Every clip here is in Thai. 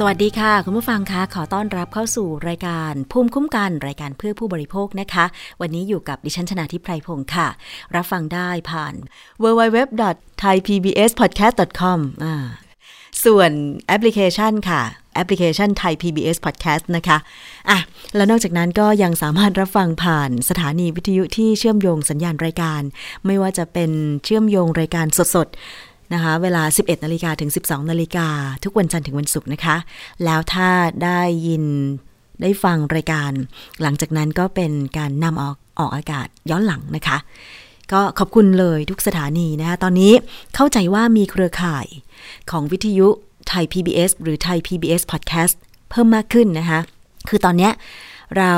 สวัสดีค่ะ คุณผู้ฟังคะขอต้อนรับเข้าสู่รายการภูมิคุ้มกันรายการเพื่อผู้บริโภคนะคะ วันนี้อยู่กับดิฉันชนะทิพไพรพงศ์ค่ะ รับฟังได้ผ่าน www.thaipbspodcast.com อ่าส่วนแอปพลิเคชันค่ะ แอปพลิเคชันไทย PBS Podcast นะคะอะแล้วนอกจากนั้นก็ยังสามารถรับฟังผ่านสถานีวิทยุที่เชื่อมโยงสัญญาณรายการ ไม่ว่าจะเป็นเชื่อมโยงรายการสด นะคะ เวลา 11นาฬิกาถึง 12นาฬิกาทุกวันจันทร์ถึงวันศุกร์นะคะ แล้วถ้าได้ยินได้ฟังรายการ หลังจากนั้นก็เป็นการนำออกออกอากาศย้อนหลังนะคะ ก็ขอบคุณเลยทุกสถานีนะคะ ตอนนี้เข้าใจว่ามีเครือข่ายของวิทยุไทย PBS หรือไทย PBS Podcast เพิ่มมากขึ้นนะคะ คือตอนนี้เรา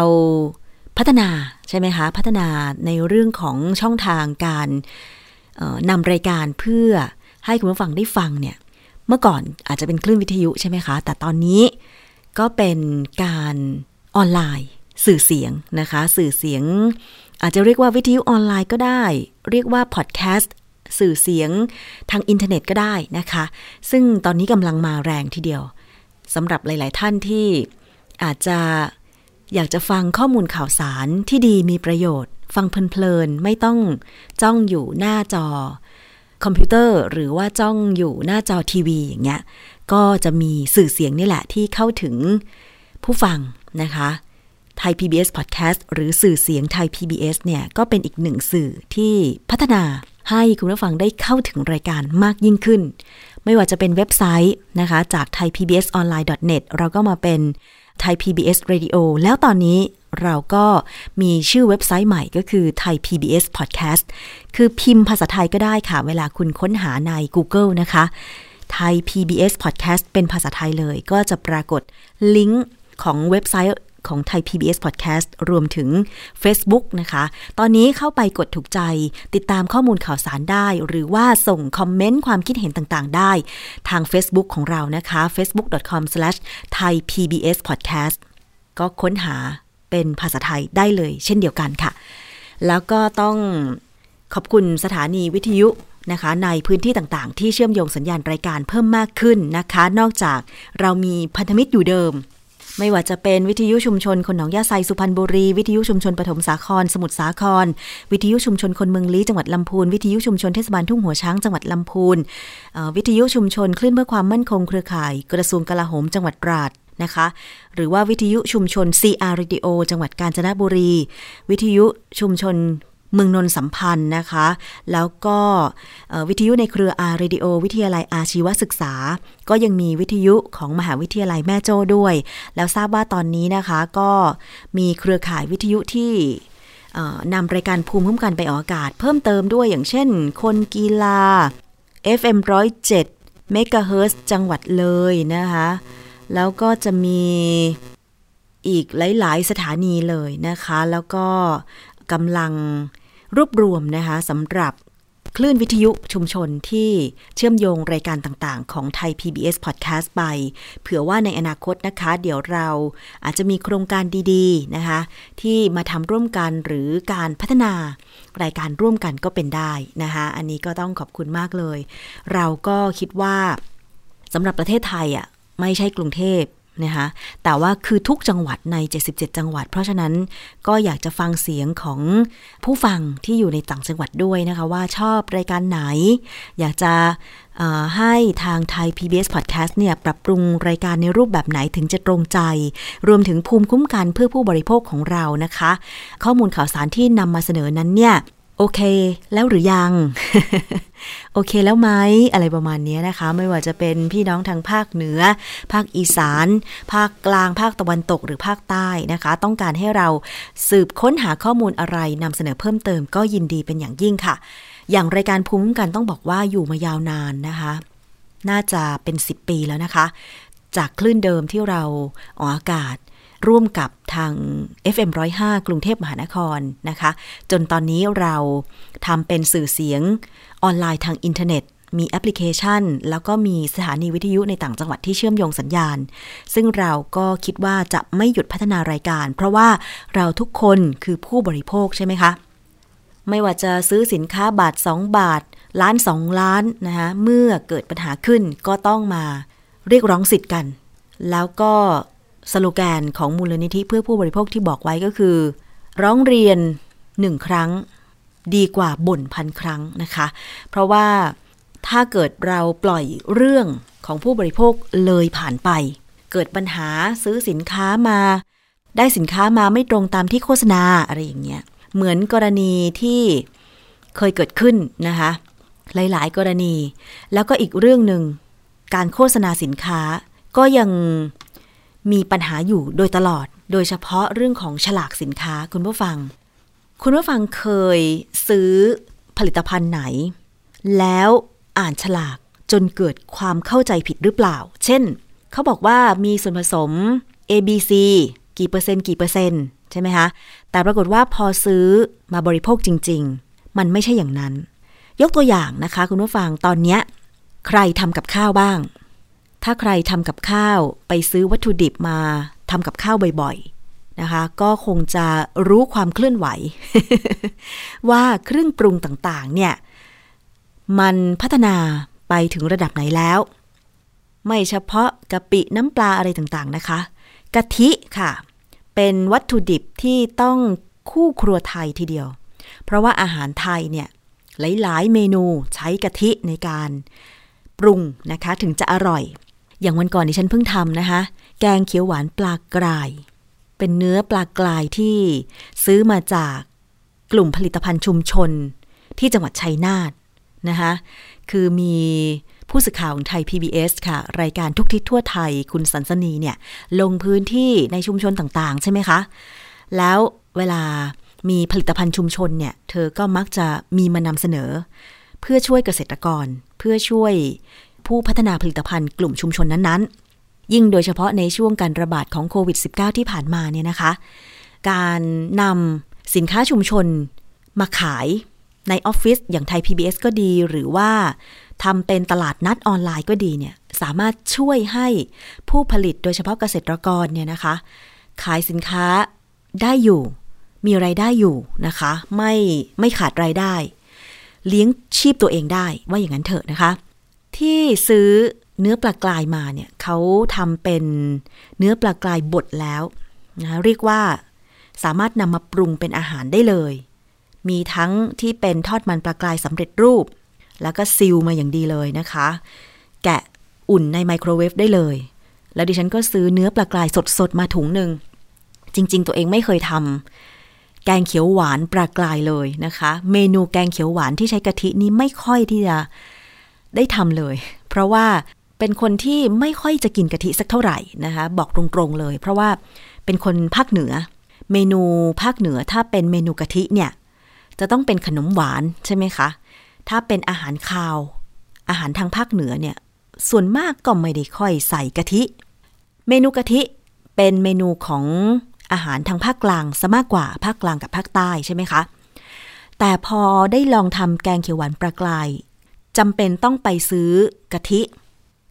พัฒนาใช่ไหมคะ พัฒนาในเรื่องของช่องทางการนำรายการเพื่อ ให้คุณผู้ฟังได้ฟังเนี่ย เมื่อก่อนอาจจะเป็นคลื่นวิทยุใช่ไหมคะ แต่ตอนนี้ก็เป็นการออนไลน์ สื่อเสียงนะคะ สื่อเสียง อาจจะเรียกว่าวิทยุออนไลน์ก็ได้ เรียกว่าพอดแคสต์สื่อเสียงทางอินเทอร์เน็ตก็ได้นะคะ ซึ่งตอนนี้กำลังมาแรงทีเดียวสำหรับหลาย ๆ ท่านที่อาจจะอยากจะฟังข้อมูลข่าวสารที่ดีมีประโยชน์ ฟังเพลิน ๆ ไม่ต้องจ้องอยู่หน้าจอ คอมพิวเตอร์หรือว่าจ้องอยู่หน้าจอทีวีอย่างเงี้ย ก็จะมีสื่อเสียงนี่แหละที่เข้าถึงผู้ฟังนะคะไทย PBS Podcast หรือสื่อเสียงไทย PBS เนี่ยก็เป็นอีกหนึ่งสื่อที่พัฒนาให้คุณผู้ฟังได้เข้าถึงรายการมากยิ่งขึ้น ไม่ว่าจะเป็นเว็บไซต์นะคะจาก thaipbsonline.net เราก็มาเป็น Thai PBS Radio แล้วตอนนี้ เราก็มีชื่อเว็บไซต์ใหม่ก็คือ Thai PBS Podcast คือพิมพ์ภาษาไทยก็ได้ค่ะ เวลาคุณค้นหาใน Google นะคะ Thai PBS Podcast เป็นภาษาไทยเลย ก็จะปรากฏลิงก์ของเว็บไซต์ของไทย PBS Podcast รวมถึง Facebook นะคะ ตอนนี้เข้าไปกดถูกใจ ติดตามข้อมูลข่าวสารได้ หรือว่าส่งคอมเมนต์ความคิดเห็นต่างๆ ได้ ทาง Facebook ของเรานะคะ facebook.com/thaipbspodcast ก็ค้นหา เป็นภาษาไทยได้เลยเช่นเดียวกันค่ะ แล้วก็ต้องขอบคุณสถานีวิทยุนะคะในพื้นที่ต่างๆ ที่เชื่อมโยงสัญญาณรายการเพิ่มมากขึ้นนะคะ นอกจากเรามีพันธมิตรอยู่เดิม ไม่ว่าจะเป็นวิทยุชุมชนคนหนองยาไซสุพรรณบุรี วิทยุชุมชนปฐมสาคร สมุทรสาคร วิทยุชุมชนคนเมืองลี้จังหวัดลำพูน วิทยุชุมชนเทศบาลทุ่งหัวช้างจังหวัดลำพูนวิทยุชุมชนคลื่นเพื่อความมั่นคงเครือข่าย กระทรวงกลาโหมจังหวัดตราด นะคะ หรือว่าวิทยุชุมชน CR Radio จังหวัดกาญจนบุรี วิทยุชุมชนเมืองนนสัมพันธ์นะคะ แล้วก็วิทยุในเครืออาร์เรดิโอวิทยาลัยอาชีวศึกษา ก็ยังมีวิทยุของมหาวิทยาลัยแม่โจ้ด้วย แล้วทราบว่าตอนนี้นะคะก็มีเครือข่ายวิทยุที่นำรายการภูมิคุ้มกันไปออกอากาศ เพิ่มเติมด้วยอย่างเช่น คนกีฬา FM 107เมกะเฮิร์จังหวัดเลยนะคะ แล้วก็จะมีอีกหลาย ๆ สถานีเลยนะคะ แล้วก็กำลังรวบรวมนะคะสำหรับคลื่นวิทยุชุมชนที่เชื่อมโยงรายการต่างๆ ของไทย PBS Podcast ไป เผื่อว่าในอนาคตนะคะ เดี๋ยวเราอาจจะมีโครงการดีๆนะคะ ที่มาทำร่วมกันหรือการพัฒนารายการร่วมกันก็เป็นได้นะคะ อันนี้ก็ต้องขอบคุณมากเลย เราก็คิดว่าสำหรับประเทศไทยอะ ไม่ใช่กรุงเทพนะคะแต่ว่าคือทุกจังหวัดใน 77 จังหวัด เพราะฉะนั้นก็อยากจะฟังเสียงของผู้ฟังที่อยู่ในต่างจังหวัดด้วยนะคะ ว่าชอบรายการไหน อยากจะให้ทางไทย PBS Podcast เนี่ยปรับปรุงรายการในรูปแบบไหนถึงจะตรงใจ รวมถึงภูมิคุ้มกันเพื่อผู้บริโภคของเรานะคะ ข้อมูลข่าวสารที่นำมาเสนอนั้นเนี่ย โอเค แล้วหรือยัง โอเคแล้วไหมอะไรประมาณนี้นะคะ ไม่ว่าจะเป็นพี่น้องทางภาคเหนือ ภาคอีสาน ภาคกลาง ภาคตะวันตกหรือภาคใต้นะคะ ต้องการให้เราสืบค้นหาข้อมูลอะไรนำเสนอเพิ่มเติมก็ยินดีเป็นอย่างยิ่งค่ะ อย่างรายการภูมิคุ้มกันต้องบอกว่าอยู่มายาวนานนะคะ น่าจะเป็น 10 ปีแล้วนะคะ จากคลื่นเดิมที่เราออกอากาศ ร่วมกับทาง FM105 กรุงเทพมหานครนะคะ จนตอนนี้เราทำเป็นสื่อเสียงออนไลน์ทางอินเทอร์เน็ต มีแอปพลิเคชัน แล้วก็มีสถานีวิทยุในต่างจังหวัดที่เชื่อมโยงสัญญาณ ซึ่งเราก็คิดว่าจะไม่หยุดพัฒนารายการ เพราะว่าเราทุกคนคือผู้บริโภคใช่ไหมคะ ไม่ว่าจะซื้อสินค้าบาท 2 บาท ล้าน 2 ล้านนะคะเมื่อเกิดปัญหาขึ้นก็ต้องมาเรียกร้องสิทธิ์กัน แล้วก็ สโลแกนของมูลนิธิเพื่อผู้บริโภคที่บอกไว้ก็คือ ร้องเรียนหนึ่งครั้งดีกว่าบ่นพันครั้งนะคะ เพราะว่าถ้าเกิดเราปล่อยเรื่องของผู้บริโภคเลยผ่านไป เกิดปัญหาซื้อสินค้ามา ได้สินค้ามาไม่ตรงตามที่โฆษณาอะไรอย่างเงี้ยเหมือนกรณีที่เคยเกิดขึ้นนะคะ หลายๆ กรณี แล้วก็อีกเรื่องหนึ่งการโฆษณาสินค้าก็ยัง มีปัญหาอยู่โดยตลอด โดยเฉพาะเรื่องของฉลากสินค้าคุณผู้ฟัง คุณผู้ฟังเคยซื้อผลิตภัณฑ์ไหน แล้วอ่านฉลากจนเกิดความเข้าใจผิดหรือเปล่า เช่น เขาบอกว่ามีส่วนผสม A B C กี่เปอร์เซ็นต์กี่เปอร์เซ็นต์ใช่ไหมคะ แต่ปรากฏว่าพอซื้อมาบริโภคจริง ๆ มันไม่ใช่อย่างนั้น ยกตัวอย่างนะคะคุณผู้ฟังตอนเนี้ยใครทำกับข้าวบ้าง ถ้าใครทำกับข้าวไปซื้อวัตถุดิบมาทำกับข้าวบ่อยๆนะคะ ก็คงจะรู้ความเคลื่อนไหว ว่าเครื่องปรุงต่างๆ เนี่ย มันพัฒนาไปถึงระดับไหนแล้ว ไม่เฉพาะกะปิน้ำปลาอะไรต่างๆนะคะ กะทิค่ะ เป็นวัตถุดิบที่ต้องคู่ครัวไทยทีเดียว เพราะว่าอาหารไทยเนี่ย หลายๆ เมนูใช้กะทิในการปรุงนะคะถึงจะอร่อย อย่างวันก่อนที่ฉันเพิ่งทำนะคะ แกงเขียวหวานปลากราย เป็นเนื้อปลากรายที่ซื้อมาจากกลุ่มผลิตภัณฑ์ชุมชนที่จังหวัดชัยนาทนะคะคือมีผู้สื่อข่าวของไทย PBS ค่ะ รายการทุกทิศทั่วไทยคุณสันสนีเนี่ย ลงพื้นที่ในชุมชนต่างๆ ใช่ไหมคะ แล้วเวลามีผลิตภัณฑ์ชุมชนเนี่ย เธอก็มักจะมีมานำเสนอ เพื่อช่วยเกษตรกร เพื่อช่วย ผู้พัฒนาผลิตภัณฑ์กลุ่มชุมชนนั้นๆ ยิ่งโดยเฉพาะในช่วงการระบาดของโควิด -19 ที่ผ่านมาเนี่ยนะคะ การนำสินค้าชุมชนมาขายในออฟฟิศอย่างไทย PBS ก็ดี หรือว่าทำเป็นตลาดนัดออนไลน์ก็ดีเนี่ยสามารถช่วยให้ผู้ผลิตโดยเฉพาะเกษตรกรเนี่ยนะคะ ขายสินค้าได้อยู่มีไรายได้อยู่นะคะ ไม่ไม่ขาดรายได้ เลี้ยงชีพตัวเองได้ว่าอย่างนั้นเถอะนะคะ ที่ซื้อเนื้อปลากรายมาเนี่ยเขาทำเป็นเนื้อปลากรายบดแล้วนะเรียกว่าสามารถนำมาปรุงเป็นอาหารได้เลย มีทั้งที่เป็นทอดมันปลากรายสำเร็จรูป แล้วก็ซิลมาอย่างดีเลยนะคะ แกะอุ่นในไมโครเวฟได้เลย แล้วดิฉันก็ซื้อเนื้อปลากรายสดๆมาถุงหนึ่ง จริง ๆ ตัวเองไม่เคยทำแกงเขียวหวานปลากรายเลยนะคะ เมนูแกงเขียวหวานที่ใช้กะทินี้ไม่ค่อยที่จะ ได้ทำเลย เพราะว่าเป็นคนที่ไม่ค่อยจะกินกะทิสักเท่าไหร่นะคะ บอกตรงๆเลย เพราะว่าเป็นคนภาคเหนือ เมนูภาคเหนือถ้าเป็นเมนูกะทิเนี่ย จะต้องเป็นขนมหวานใช่ไหมคะ ถ้าเป็นอาหารคาว อาหารทางภาคเหนือเนี่ย ส่วนมากก็ไม่ได้ค่อยใส่กะทิ เมนูกะทิเป็นเมนูของอาหารทางภาคกลางซะมากกว่าภาคกลางกับภาคใต้ใช่ไหมคะแต่พอได้ลองทำแกงเขียวหวานปลากราย จำเป็นต้องไปซื้อกะทิ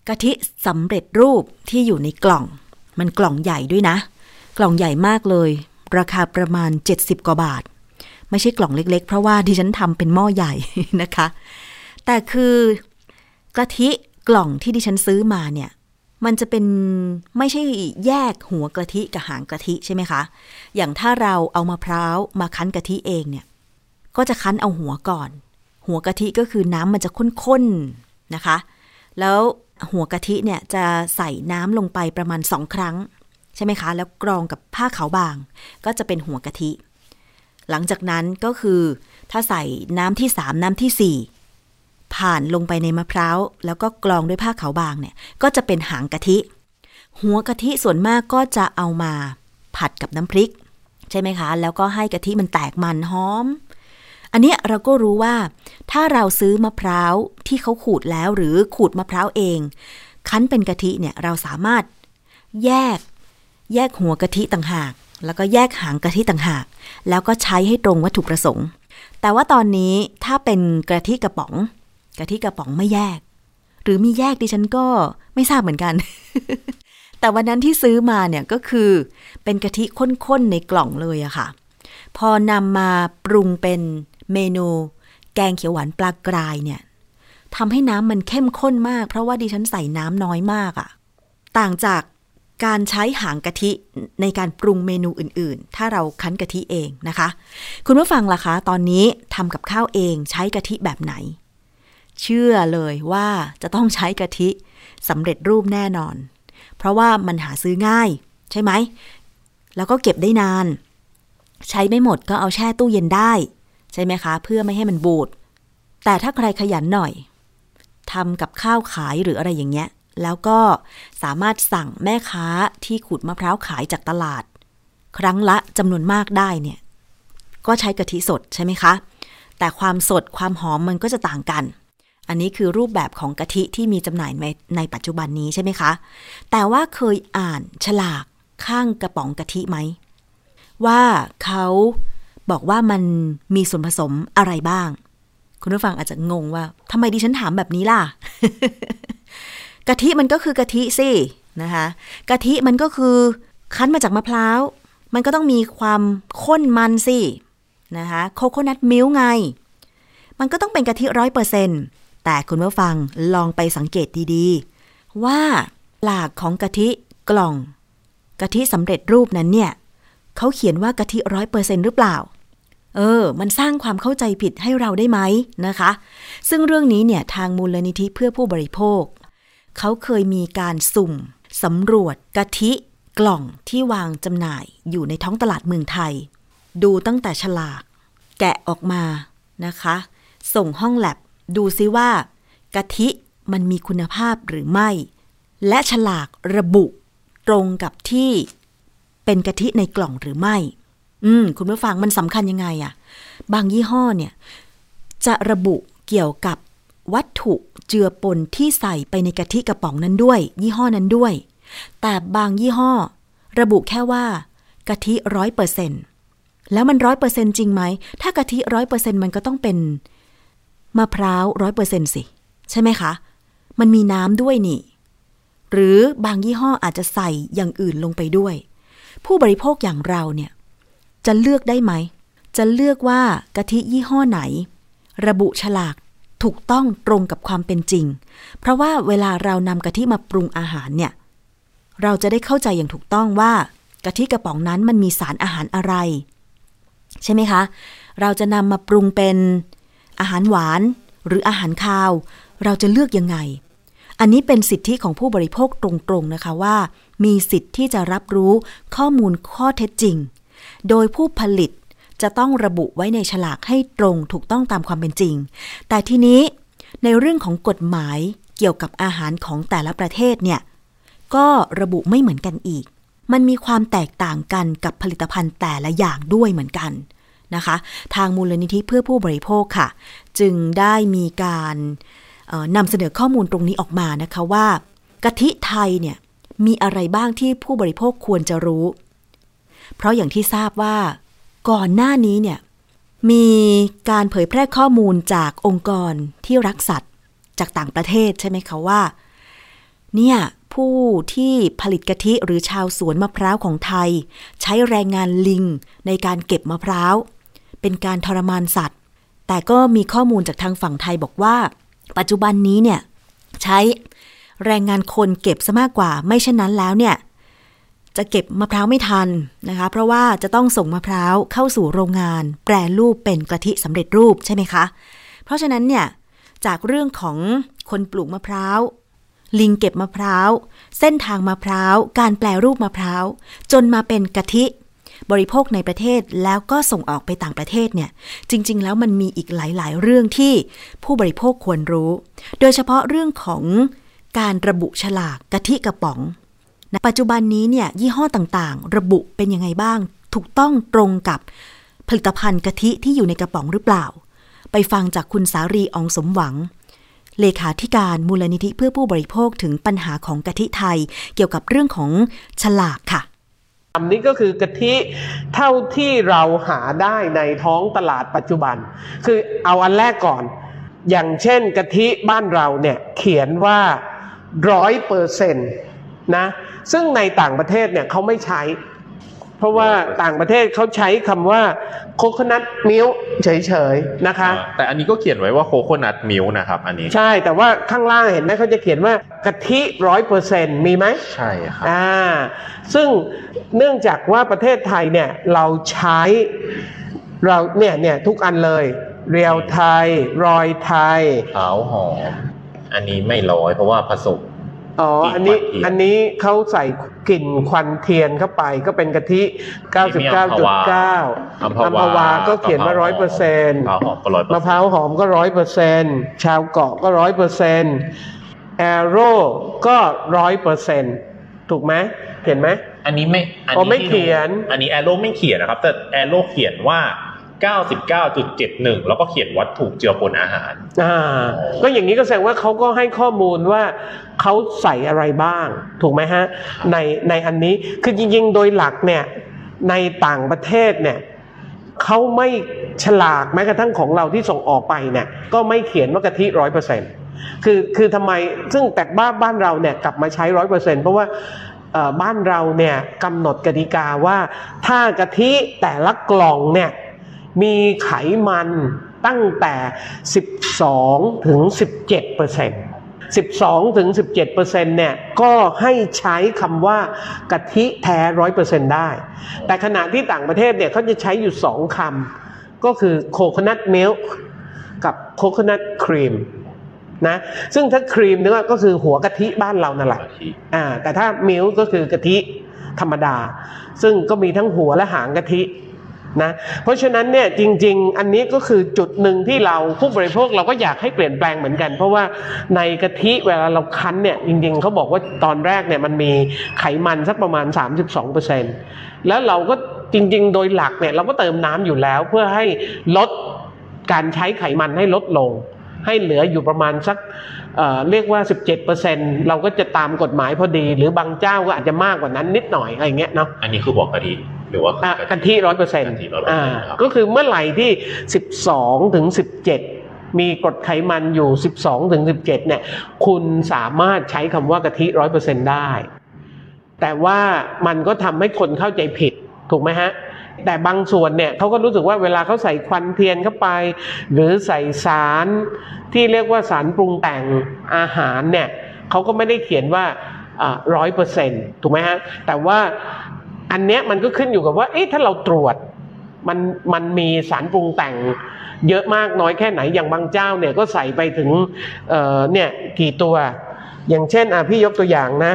กะทิสำเร็จรูปที่อยู่ในกล่อง มันกล่องใหญ่ด้วยนะ กล่องใหญ่มากเลย ราคาประมาณ 70 กว่าบาท ไม่ใช่กล่องเล็ก ๆ เพราะว่าดิฉันทำเป็นหม้อใหญ่นะคะ แต่คือกะทิกล่องที่ดิฉันซื้อมาเนี่ยมันจะเป็นไม่ใช่แยกหัวกะทิกับหางกะทิใช่ไหมคะ อย่างถ้าเราเอามะพร้าวมาคั้นกะทิเองเนี่ย ก็จะคั้นเอาหัวก่อน หัวกะทิก็คือน้ำมันจะข้นๆนะคะ แล้วหัวกะทิเนี่ยจะใส่น้ำลงไปประมาณสองครั้ง ใช่ไหมคะ แล้วกรองกับผ้าขาวบาง ก็จะเป็นหัวกะทิ หลังจากนั้นก็คือถ้าใส่น้ำที่สามน้ำที่สี่ผ่านลงไปในมะพร้าวแล้วก็กรองด้วยผ้าขาวบางเนี่ย ก็จะเป็นหางกะทิ หัวกะทิส่วนมากก็จะเอามาผัดกับน้ำพริก ใช่ไหมคะ แล้วก็ให้กะทิมันแตกมันหอม อันนี้เราก็รู้ว่า ถ้าเราซื้อมะพร้าวที่เขาขูดแล้วหรือขูดมะพร้าวเอง คั้นเป็นกะทิเนี่ยเราสามารถแยกแยกหัวกะทิต่างหาก แล้วก็แยกหางกะทิต่างหาก แล้วก็ใช้ให้ตรงวัตถุประสงค์ แต่ว่าตอนนี้ถ้าเป็นกะทิกระป๋องกะทิกระป๋องไม่แยก หรือมีแยกดิฉันก็ไม่ทราบเหมือนกัน แต่วันนั้นที่ซื้อมาเนี่ยก็คือเป็นกะทิข้นๆในกล่องเลยอะค่ะ พอนำมาปรุงเป็น เมนูแกงเขียวหวานปลากรายเนี่ยทำให้น้ำมันเข้มข้นมาก เพราะว่าดิฉันใส่น้ำน้อยมากอะต่างจากการใช้หางกะทิในการปรุงเมนูอื่นๆ ถ้าเราคั้นกะทิเองนะคะ คุณผู้ฟังล่ะคะ ตอนนี้ทำกับข้าวเองใช้กะทิแบบไหน เชื่อเลยว่าจะต้องใช้กะทิสำเร็จรูปแน่นอน เพราะว่ามันหาซื้อง่าย ใช่ไหม แล้วก็เก็บได้นาน ใช้ไม่หมดก็เอาแช่ตู้เย็นได้ ใช่ไหมคะ เพื่อไม่ให้มันบูด แต่ถ้าใครขยันหน่อยทำกับข้าวขายหรืออะไรอย่างเงี้ย แล้วก็สามารถสั่งแม่ค้าที่ขูดมะพร้าวขายจากตลาด ครั้งละจำนวนมากได้เนี่ย ก็ใช้กะทิสดใช่ไหมคะ แต่ความสดความหอมมันก็จะต่างกัน อันนี้คือรูปแบบของกะทิที่มีจำหน่ายในในปัจจุบันนี้ใช่ไหมคะ แต่ว่าเคยอ่านฉลากข้างกระป๋องกะทิไหมว่าเขา บอกว่ามันมีส่วนผสมอะไรบ้าง คุณผู้ฟังอาจจะงงว่าทำไมดิฉันถามแบบนี้ล่ะ กะทิมันก็คือกะทิสินะคะกะทิมันก็คือคั้นมาจากมะพร้าว มันก็ต้องมีความข้นมันสินะคะโคโคนัทมิลไง มันก็ต้องเป็นกะทิร้อยเปอร์เซ็นแต่คุณผู้ฟังลองไปสังเกตดีๆ ว่าหลากของกะทิกล่อง กะทิสำเร็จรูปนั้นเนี่ยเขาเขียนว่ากะทิร้อยเปอร์เซ็นหรือเปล่า เออ มันสร้างความเข้าใจผิดให้เราได้ไหมนะคะ ซึ่งเรื่องนี้เนี่ยทางมูลนิธิเพื่อผู้บริโภค เขาเคยมีการสุ่มสำรวจกะทิกล่องที่วางจำหน่ายอยู่ในท้องตลาดเมืองไทย ดูตั้งแต่ฉลาก แกะออกมานะคะ ส่งห้องแลบดูซิว่ากะทิมันมีคุณภาพหรือไม่ และฉลากระบุตรงกับที่เป็นกะทิในกล่องหรือไม่ อืม คุณผู้ฟังมันสำคัญยังไงอะบางยี่ห้อเนี่ย จะระบุเกี่ยวกับวัตถุเจือปนที่ใส่ไปในกะทิกระป๋องนั้นด้วย ยี่ห้อนั้นด้วย แต่บางยี่ห้อ ระบุแค่ว่ากะทิร้อยเปอร์เซ็นแล้วมันร้อยเปอร์เซ็นจริงไหม ถ้ากะทิร้อยเปอร์เซ็นมันก็ต้องเป็นมะพร้าวร้อยเปอร์เซ็นสิ ใช่ไหมคะ มันมีน้ำด้วยนี่ หรือบางยี่ห้ออาจจะใส่อย่างอื่นลงไปด้วย ผู้บริโภคอย่างเราเนี่ย จะเลือกได้ไหม จะเลือกว่ากะทิยี่ห้อไหน ระบุฉลากถูกต้องตรงกับความเป็นจริง เพราะว่าเวลาเรานำกะทิมาปรุงอาหารเนี่ย เราจะได้เข้าใจอย่างถูกต้องว่ากะทิกระป๋องนั้นมันมีสารอาหารอะไร ใช่ไหมคะ เราจะนำมาปรุงเป็นอาหารหวานหรืออาหารคาว เราจะเลือกยังไง อันนี้เป็นสิทธิของผู้บริโภคตรงๆนะคะว่า มีสิทธิ์ที่จะรับรู้ข้อมูลข้อเท็จจริง โดยผู้ผลิตจะต้องระบุไว้ในฉลากให้ตรงถูกต้องตามความเป็นจริง แต่ทีนี้ในเรื่องของกฎหมายเกี่ยวกับอาหารของแต่ละประเทศเนี่ย ก็ระบุไม่เหมือนกันอีก มันมีความแตกต่างกันกับผลิตภัณฑ์แต่ละอย่างด้วยเหมือนกันนะคะ ทางมูลนิธิเพื่อผู้บริโภคค่ะ จึงได้มีการนำเสนอข้อมูลตรงนี้ออกมานะคะว่า กะทิไทยเนี่ยมีอะไรบ้างที่ผู้บริโภคควรจะรู้ เพราะอย่างที่ทราบว่า ก่อนหน้านี้เนี่ยมีการเผยแพร่ข้อมูลจากองค์กรที่รักสัตว์จากต่างประเทศใช่ไหมคะว่า เนี่ยผู้ที่ผลิตกะทิหรือชาวสวนมะพร้าวของไทย ใช้แรงงานลิงในการเก็บมะพร้าว เป็นการทรมานสัตว์ แต่ก็มีข้อมูลจากทางฝั่งไทยบอกว่า ปัจจุบันนี้เนี่ยใช้แรงงานคนเก็บซะมากกว่า ไม่เช่นนั้นแล้วเนี่ย จะเก็บมะพร้าวไม่ทันนะคะ เพราะว่าจะต้องส่งมะพร้าวเข้าสู่โรงงาน แปรรูปเป็นกะทิสำเร็จรูปใช่ไหมคะ เพราะฉะนั้นเนี่ยจากเรื่องของคนปลูกมะพร้าวลิงเก็บมะพร้าว เส้นทางมะพร้าว การแปลรูปมะพร้าว จนมาเป็นกะทิ บริโภคในประเทศแล้วก็ส่งออกไปต่างประเทศเนี่ย จริง ๆ แล้วมันมีอีกหลาย ๆ เรื่องที่ผู้บริโภคควรรู้ โดยเฉพาะเรื่องของการระบุฉลากกะทิกระป๋อง ปัจจุบันนี้เนี่ยยี่ห้อต่างๆ ระบุเป็นยังไงบ้าง ถูกต้องตรงกับผลิตภัณฑ์กะทิที่อยู่ในกระป๋องหรือเปล่า ไปฟังจากคุณสารีอองสมหวัง เลขาธิการมูลนิธิเพื่อผู้บริโภคถึงปัญหาของกะทิไทย เกี่ยวกับเรื่องของฉลากค่ะอันนี้ก็คือกะทิเท่าที่เราหาได้ในท้องตลาดปัจจุบัน คือเอาอันแรกก่อน อย่างเช่นกะทิบ้านเราเนี่ยเขียนว่าร้อยเปอร์เซ็นต์ นะซึ่งในต่างประเทศเนี่ยเขาไม่ใช้ เพราะว่าต่างประเทศเขาใช้คำว่า coconut milk เฉยๆนะคะ แต่อันนี้ก็เขียนไว้ว่า coconut milk นะครับอันนี้ ใช่แต่ว่าข้างล่างเห็นไหมเขาจะเขียนว่ากะทิร้อยเปอร์เซ็นมีไหมใช่ครับอ่าซึ่งเนื่องจากว่าประเทศไทยเนี่ยเราใช้เราเนี่ยเนี่ยทุกอันเลยเรียวไทย รอยไทยขาวหอม อันนี้ไม่ร้อยเพราะว่าผสม อ๋อ อันนี้ อันนี้เขาใส่กลิ่นควันเทียนเข้าไปก็เป็นกะทิ 99.9อัมพอัมพวาก็เขียนว่าร้อยเปอร์เซ็นต์มะพร้าวหอมก็ร้อยมะพร้าวหอมก็ร้อยเปอร์เซ็นต์ชาวเกาะก็ร้อยเปอร์เซ็นต์แอโร่ก็ร้อยเปอร์เซ็นต์ถูกไหมเห็นไหม อันนี้ไม่ อันอ๋อนี้ไม่เขียน อันนี้แอโร่ไม่เขียนนะครับ แต่แอโร่เขียนว่า 99.71 แล้วก็เขียนวัตถุเจือปนอาหาร อ่า ก็อย่างนี้ก็แสดงว่าเขาก็ให้ข้อมูลว่าเขาใส่อะไรบ้าง ถูกไหมฮะ ในในอันนี้คือจริงๆ โดยหลักเนี่ย ในต่างประเทศเนี่ยเขาไม่ฉลากแม้กระทั่งของเราที่ส่งออกไปเนี่ย ก็ไม่เขียนว่ากะทิร้อยเปอร์เซ็นต์คือคือทำไมซึ่งแต่บ้านบ้านเราเนี่ยกลับมาใช้ร้อยเปอร์เซ็นต์เพราะว่าเอ่อบ้านเราเนี่ยกำหนดกติกาว่าถ้ากะทิแต่ละกล่องเนี่ย มีไขมันตั้งแต่ 12 ถึง 17เปอร์เซ็นต์12ถึง17เปอร์เซ็นต์เนี่ยก็ให้ใช้คำว่ากะทิแท้ร้อยเปอร์เซ็นต์ได้ แต่ขณะที่ต่างประเทศเนี่ยเขาจะใช้อยู่สองคำก็คือ coconut milk กับ coconut cream นะซึ่งถ้าครีมเนี่ยก็คือหัวกะทิบ้านเรานั่นแหละอ่าแต่ถ้า milk ก็คือกะทิธรรมดา ซึ่งก็มีทั้งหัวและหางกะทิ นะเพราะฉะนั้นเนี่ยจริง ๆ อันนี้ก็คือจุดหนึ่งที่เราผู้บริโภคเราก็อยากให้เปลี่ยนแปลงเหมือนกัน เพราะว่าในกะทิเวลาเราคั้นเนี่ยจริง ๆเขาบอกว่าตอนแรกเนี่ยมันมีไขมันสักประมาณ 32%แล้วเราก็จริง ๆ โดยหลักเนี่ยเราก็เติมน้ำอยู่แล้วเพื่อให้ลดการใช้ไขมันให้ลดลง ให้เหลืออยู่ประมาณสักเเรียกว่า 17%เราก็จะตามกฎหมายพอดี หรือบางเจ้าก็อาจจะมากกว่านั้นนิดหน่อยอะไรเงี้ยเนาะอันนี้คือบอกกะทิ หรือว่าอะกะทิร้อยเปอร์เซ็นต์กะทิ100%ครับก็คือเมื่อไหร่ที่12ถึง17มีกรดไขมันอยู่ 12ถึง17 เนี่ย คุณสามารถใช้คำว่ากะทิร้อยเปอร์เซ็นต์ได้ แต่ว่ามันก็ทำให้คนเข้าใจผิด ถูกไหมฮะ แต่บางส่วนเนี่ยเขาก็รู้สึกว่าเวลาเขาใส่ควันเทียนเข้าไป หรือใส่สารที่เรียกว่าสารปรุงแต่งอาหารเนี่ยเขาก็ไม่ได้เขียนว่าร้อยเปอร์เซ็นต์ถูกไหมฮะ แต่ว่า อันเนี้ยมันก็ขึ้นอยู่กับว่า เอ๊ะถ้าเราตรวจมันมันมีสารปรุงแต่ง เยอะมากน้อยแค่ไหนอย่างบางเจ้าเนี่ยก็ใส่ไปถึงเอ่อเนี่ยกี่ตัว อย่างเช่นอะพี่ยกตัวอย่างนะ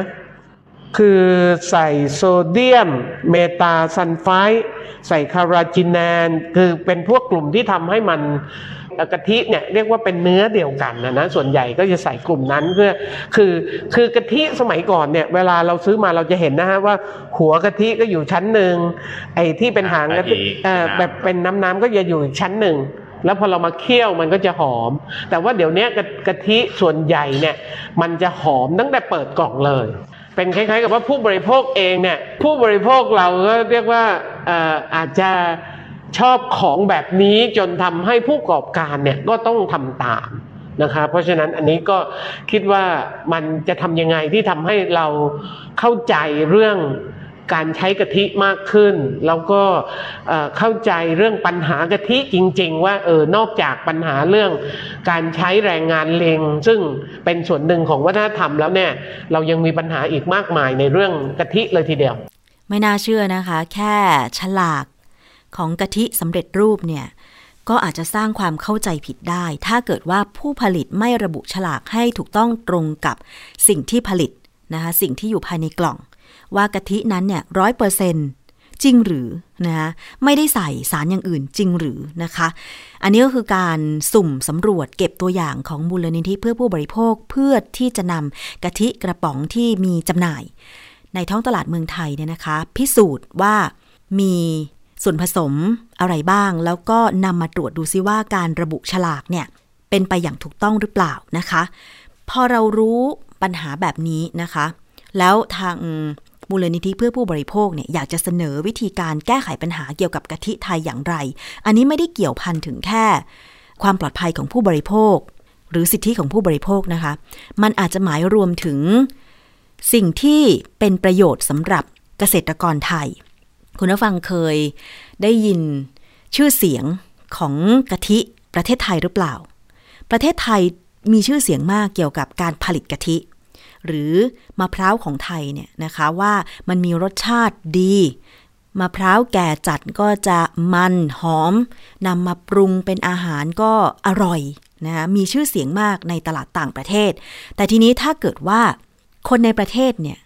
คือใส่โซเดียม เมตาซัลไฟด์ใส่คาราจินแนนคือเป็นพวกกลุ่มที่ทำให้มัน กะทิเนี่ยเรียกว่าเป็นเนื้อเดียวกันนะนะส่วนใหญ่ก็จะใส่กลุ่มนั้นเพื่อคือคือกะทิสมัยก่อนเนี่ยเวลาเราซื้อมาเราจะเห็นนะฮะว่าหัวกะทิก็อยู่ชั้นหนึ่งไอ้ที่เป็นหางกะทิเอ่อแบบเป็นน้ำน้ำๆก็จะอยู่อีกชั้นหนึ่งแล้วพอเรามาเคี่ยวมันก็จะหอม แต่ว่าเดี๋ยวนี้กะกะทิส่วนใหญ่เนี่ยมันจะหอมตั้งแต่เปิดกล่องเลย เป็นคล้ายๆ กับว่าผู้บริโภคเองเนี่ยผู้บริโภคเราก็เรียกว่าเอ่ออาจจะ ชอบของแบบนี้จนทำให้ผู้ประกอบการเนี่ยก็ต้องทำตามนะคะเพราะฉะนั้นอันนี้ก็คิดว่ามันจะทำยังไงที่ทำให้เราเข้าใจเรื่องการใช้กะทิมากขึ้น แล้วก็เอ่อเข้าใจเรื่องปัญหากะทิจริง ๆ ว่าเออนอกจากปัญหาเรื่องการใช้แรงงานเลงซึ่งเป็นส่วนหนึ่งของวัฒนธรรมแล้วเนี่ยเรายังมีปัญหาอีกมากมายในเรื่องกะทิเลยทีเดียว ไม่น่าเชื่อนะคะ แค่ฉลาก ของกะทิสำเร็จรูปเนี่ยก็อาจจะสร้างความเข้าใจผิดได้ ถ้าเกิดว่าผู้ผลิตไม่ระบุฉลากให้ถูกต้องตรงกับสิ่งที่ผลิตนะคะสิ่งที่อยู่ภายในกล่อง ว่ากะทินั้นเนี่ยร้อยเปอร์เซนจริงหรือนะคะไม่ได้ใส่สารอย่างอื่นจริงหรือนะคะ อันนี้ก็คือการสุ่มสำรวจเก็บตัวอย่างของมูลนิธิเพื่อผู้บริโภคเพื่อที่จะนำกะทิกระป๋องที่มีจำหน่าย ในท้องตลาดเมืองไทยเนี่ยนะคะ พิสูจน์ว่ามี ส่วนผสมอะไรบ้าง แล้วก็นำมาตรวจดูซิว่าการระบุฉลากเนี่ย เป็นไปอย่างถูกต้องหรือเปล่านะคะ พอเรารู้ปัญหาแบบนี้นะคะ แล้วทางมูลนิธิเพื่อผู้บริโภคเนี่ยอยากจะเสนอวิธีการแก้ไขปัญหาเกี่ยวกับกะทิไทยอย่างไร อันนี้ไม่ได้เกี่ยวพันถึงแค่ ความปลอดภัยของผู้บริโภค หรือสิทธิของผู้บริโภคนะคะ มันอาจจะหมายรวมถึง สิ่งที่เป็นประโยชน์สำหรับเกษตรกรไทย คุณผู้ฟังเคยได้ยินชื่อเสียงของกะทิประเทศไทยหรือเปล่า ประเทศไทยมีชื่อเสียงมากเกี่ยวกับการผลิตกะทิ หรือมะพร้าวของไทยเนี่ยนะคะว่ามันมีรสชาติดีมะพร้าวแก่จัดก็จะมันหอมนำมาปรุงเป็นอาหารก็อร่อยนะคะมีชื่อเสียงมากในตลาดต่างประเทศ แต่ทีนี้ถ้าเกิดว่าคนในประเทศเนี่ย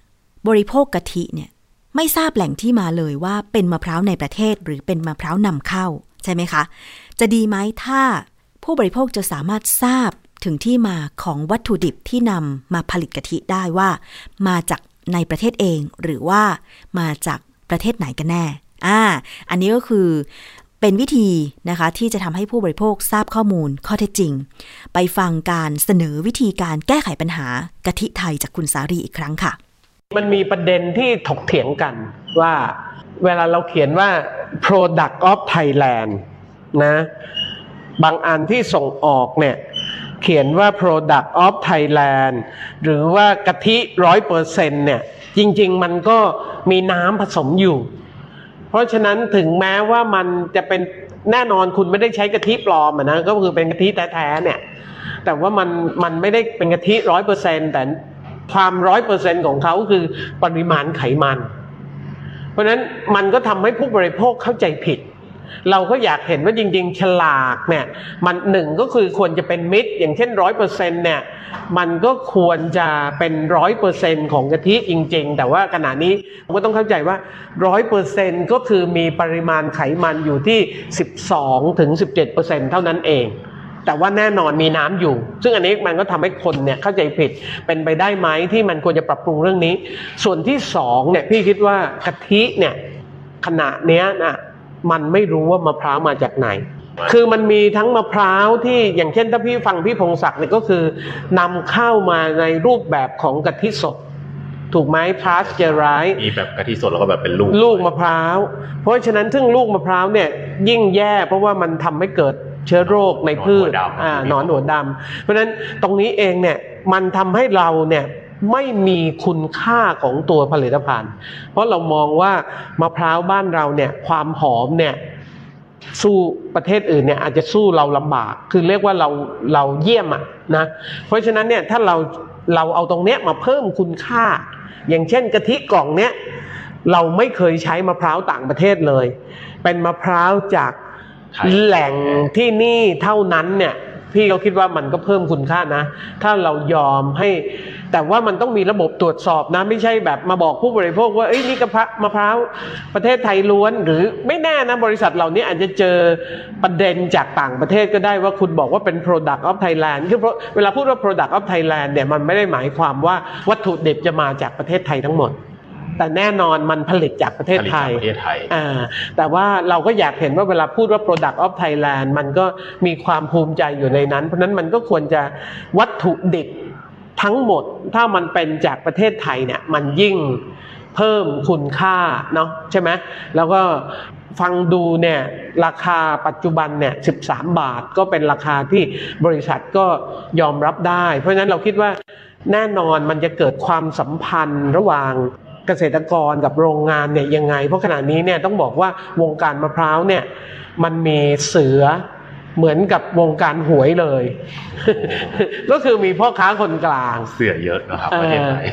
บริโภคกะทิเนี่ย ไม่ทราบแหล่งที่มาเลยว่าเป็นมะพร้าวในประเทศหรือเป็นมะพร้าวนำเข้า ใช่ไหมคะ จะดีไหมถ้าผู้บริโภคจะสามารถทราบถึงที่มาของวัตถุดิบที่นำมาผลิตกะทิได้ว่า มาจากในประเทศเองหรือว่ามาจากประเทศไหนกันแน่อ่าอันนี้ก็คือเป็นวิธีนะคะที่จะทำให้ผู้บริโภคทราบข้อมูลข้อเท็จจริง ไปฟังการเสนอวิธีการแก้ไขปัญหากะทิไทยจากคุณสารีอีกครั้งค่ะ มันมีประเด็นที่ถกเถียงกันว่าเวลาเราเขียนว่า product of Thailand นะบางอันที่ส่งออกเนี่ย เขียนว่า product of Thailand หรือว่ากะทิร้อยเปอร์เซ็นเนี่ย จริง ๆ มันก็มีน้ำผสมอยู่ เพราะฉะนั้นถึงแม้ว่ามันจะเป็นแน่นอนคุณไม่ได้ใช้กะทิปลอมนะ ก็คือเป็นกะทิแท้ๆเนี่ย แต่ว่ามันมันไม่ได้เป็นกะทิร้อยเปอร์เซ็นแต่ ความร้อยเปอร์เซ็นของเขาคือปริมาณไขมัน เพราะนั้นมันก็ทำให้ผู้บริโภคเข้าใจผิด เราก็อยากเห็นว่าจริง ๆ ฉลากเนี่ย มันหนึ่งก็คือควรจะเป็นมิตร อย่างเช่นร้อยเปอร์เซ็นเนี่ย มันก็ควรจะเป็นร้อยเปอร์เซ็นของกะทิจริง ๆ แต่ว่าขณะนี้ผมก็ต้องเข้าใจว่าร้อยเปอร์เซ็นก็คือมีปริมาณไขมันอยู่ที่12ถึง17เปอร์เซ็นเท่านั้นเอง แต่ว่าแน่นอนมีน้ำอยู่ ซึ่งอันนี้มันก็ทำให้คนเนี่ยเข้าใจผิดเป็นไปได้ไหมที่มันควรจะปรับปรุงเรื่องนี้ ส่วนที่สองเนี่ยพี่คิดว่ากะทิเนี่ยขณะเนี้ยนะมันไม่รู้ว่ามะพร้าวมาจากไหน คือมันมีทั้งมะพร้าวที่อย่างเช่นถ้าพี่ฟังพี่พงศักดิ์เนี่ยก็คือนำเข้ามาในรูปแบบของกะทิสดถูกไหมพาสเจอไรมีแบบกะทิสดแล้วก็แบบเป็นลูก ลูกมะพร้าว เพราะฉะนั้นซึ่งลูกมะพร้าวเนี่ยยิ่งแย่เพราะว่ามันทำให้เกิด เชื้อโรคในพืชหนอนหัวดำอ่าหนอนหัวดำเพราะฉะนั้นตรงนี้เองเนี่ยมันทำให้เราเนี่ยไม่มีคุณค่าของตัวผลิตภัณฑ์ เพราะเรามองว่ามะพร้าวบ้านเราเนี่ยความหอมเนี่ยสู้ประเทศอื่นเนี่ยอาจจะสู้เราลำบาก คือเรียกว่าเราเราเยี่ยมอะนะ เพราะฉะนั้นเนี่ยถ้าเราเราเอาตรงเนี้ยมาเพิ่มคุณค่า อย่างเช่นกะทิกล่องเนี้ยเราไม่เคยใช้มะพร้าวต่างประเทศเลย เป็นมะพร้าวจากไทย แหล่งที่นี่เท่านั้นเนี่ยพี่ก็คิดว่ามันก็เพิ่มคุณค่านะ ถ้าเรายอมให้ แต่ว่ามันต้องมีระบบตรวจสอบนะ ไม่ใช่แบบมาบอกผู้บริโภคว่าเอ้ยนี่กระพะมะพร้าวประเทศไทยล้วน หรือไม่แน่นะบริษัทเหล่านี้อาจจะเจอประเด็นจากต่างประเทศก็ได้ว่าคุณบอกว่าเป็น product of Thailand คือเพราะเวลาพูดว่า product of Thailand เนี่ยมันไม่ได้หมายความว่าวัตถุดิบจะมาจากประเทศไทยทั้งหมด แต่แน่นอนมันผลิตจากประเทศไทยผลิตจากประเทศไทยอ่าแต่ว่าเราก็อยากเห็นว่าเวลาพูดว่า product of Thailand มันก็มีความภูมิใจอยู่ในนั้น เพราะฉะนั้นมันก็ควรจะวัตถุดิบทั้งหมดถ้ามันเป็นจากประเทศไทยเนี่ยมันยิ่งเพิ่มคุณค่าเนาะใช่ไหมแล้วก็ฟังดูเนี่ยราคาปัจจุบันเนี่ย13 บาทก็เป็นราคาที่บริษัทก็ยอมรับได้ เพราะฉะนั้นเราคิดว่าแน่นอนมันจะเกิดความสัมพันธ์ระหว่าง เกษตรกรกับโรงงานเนี่ยยังไง เพราะขณะนี้เนี่ยต้องบอกว่าวงการมะพร้าวเนี่ยมันมีเสือเหมือนกับวงการหวยเลย ก็คือมีพ่อค้าคนกลาง เสือเยอะนะครับประเทศไทย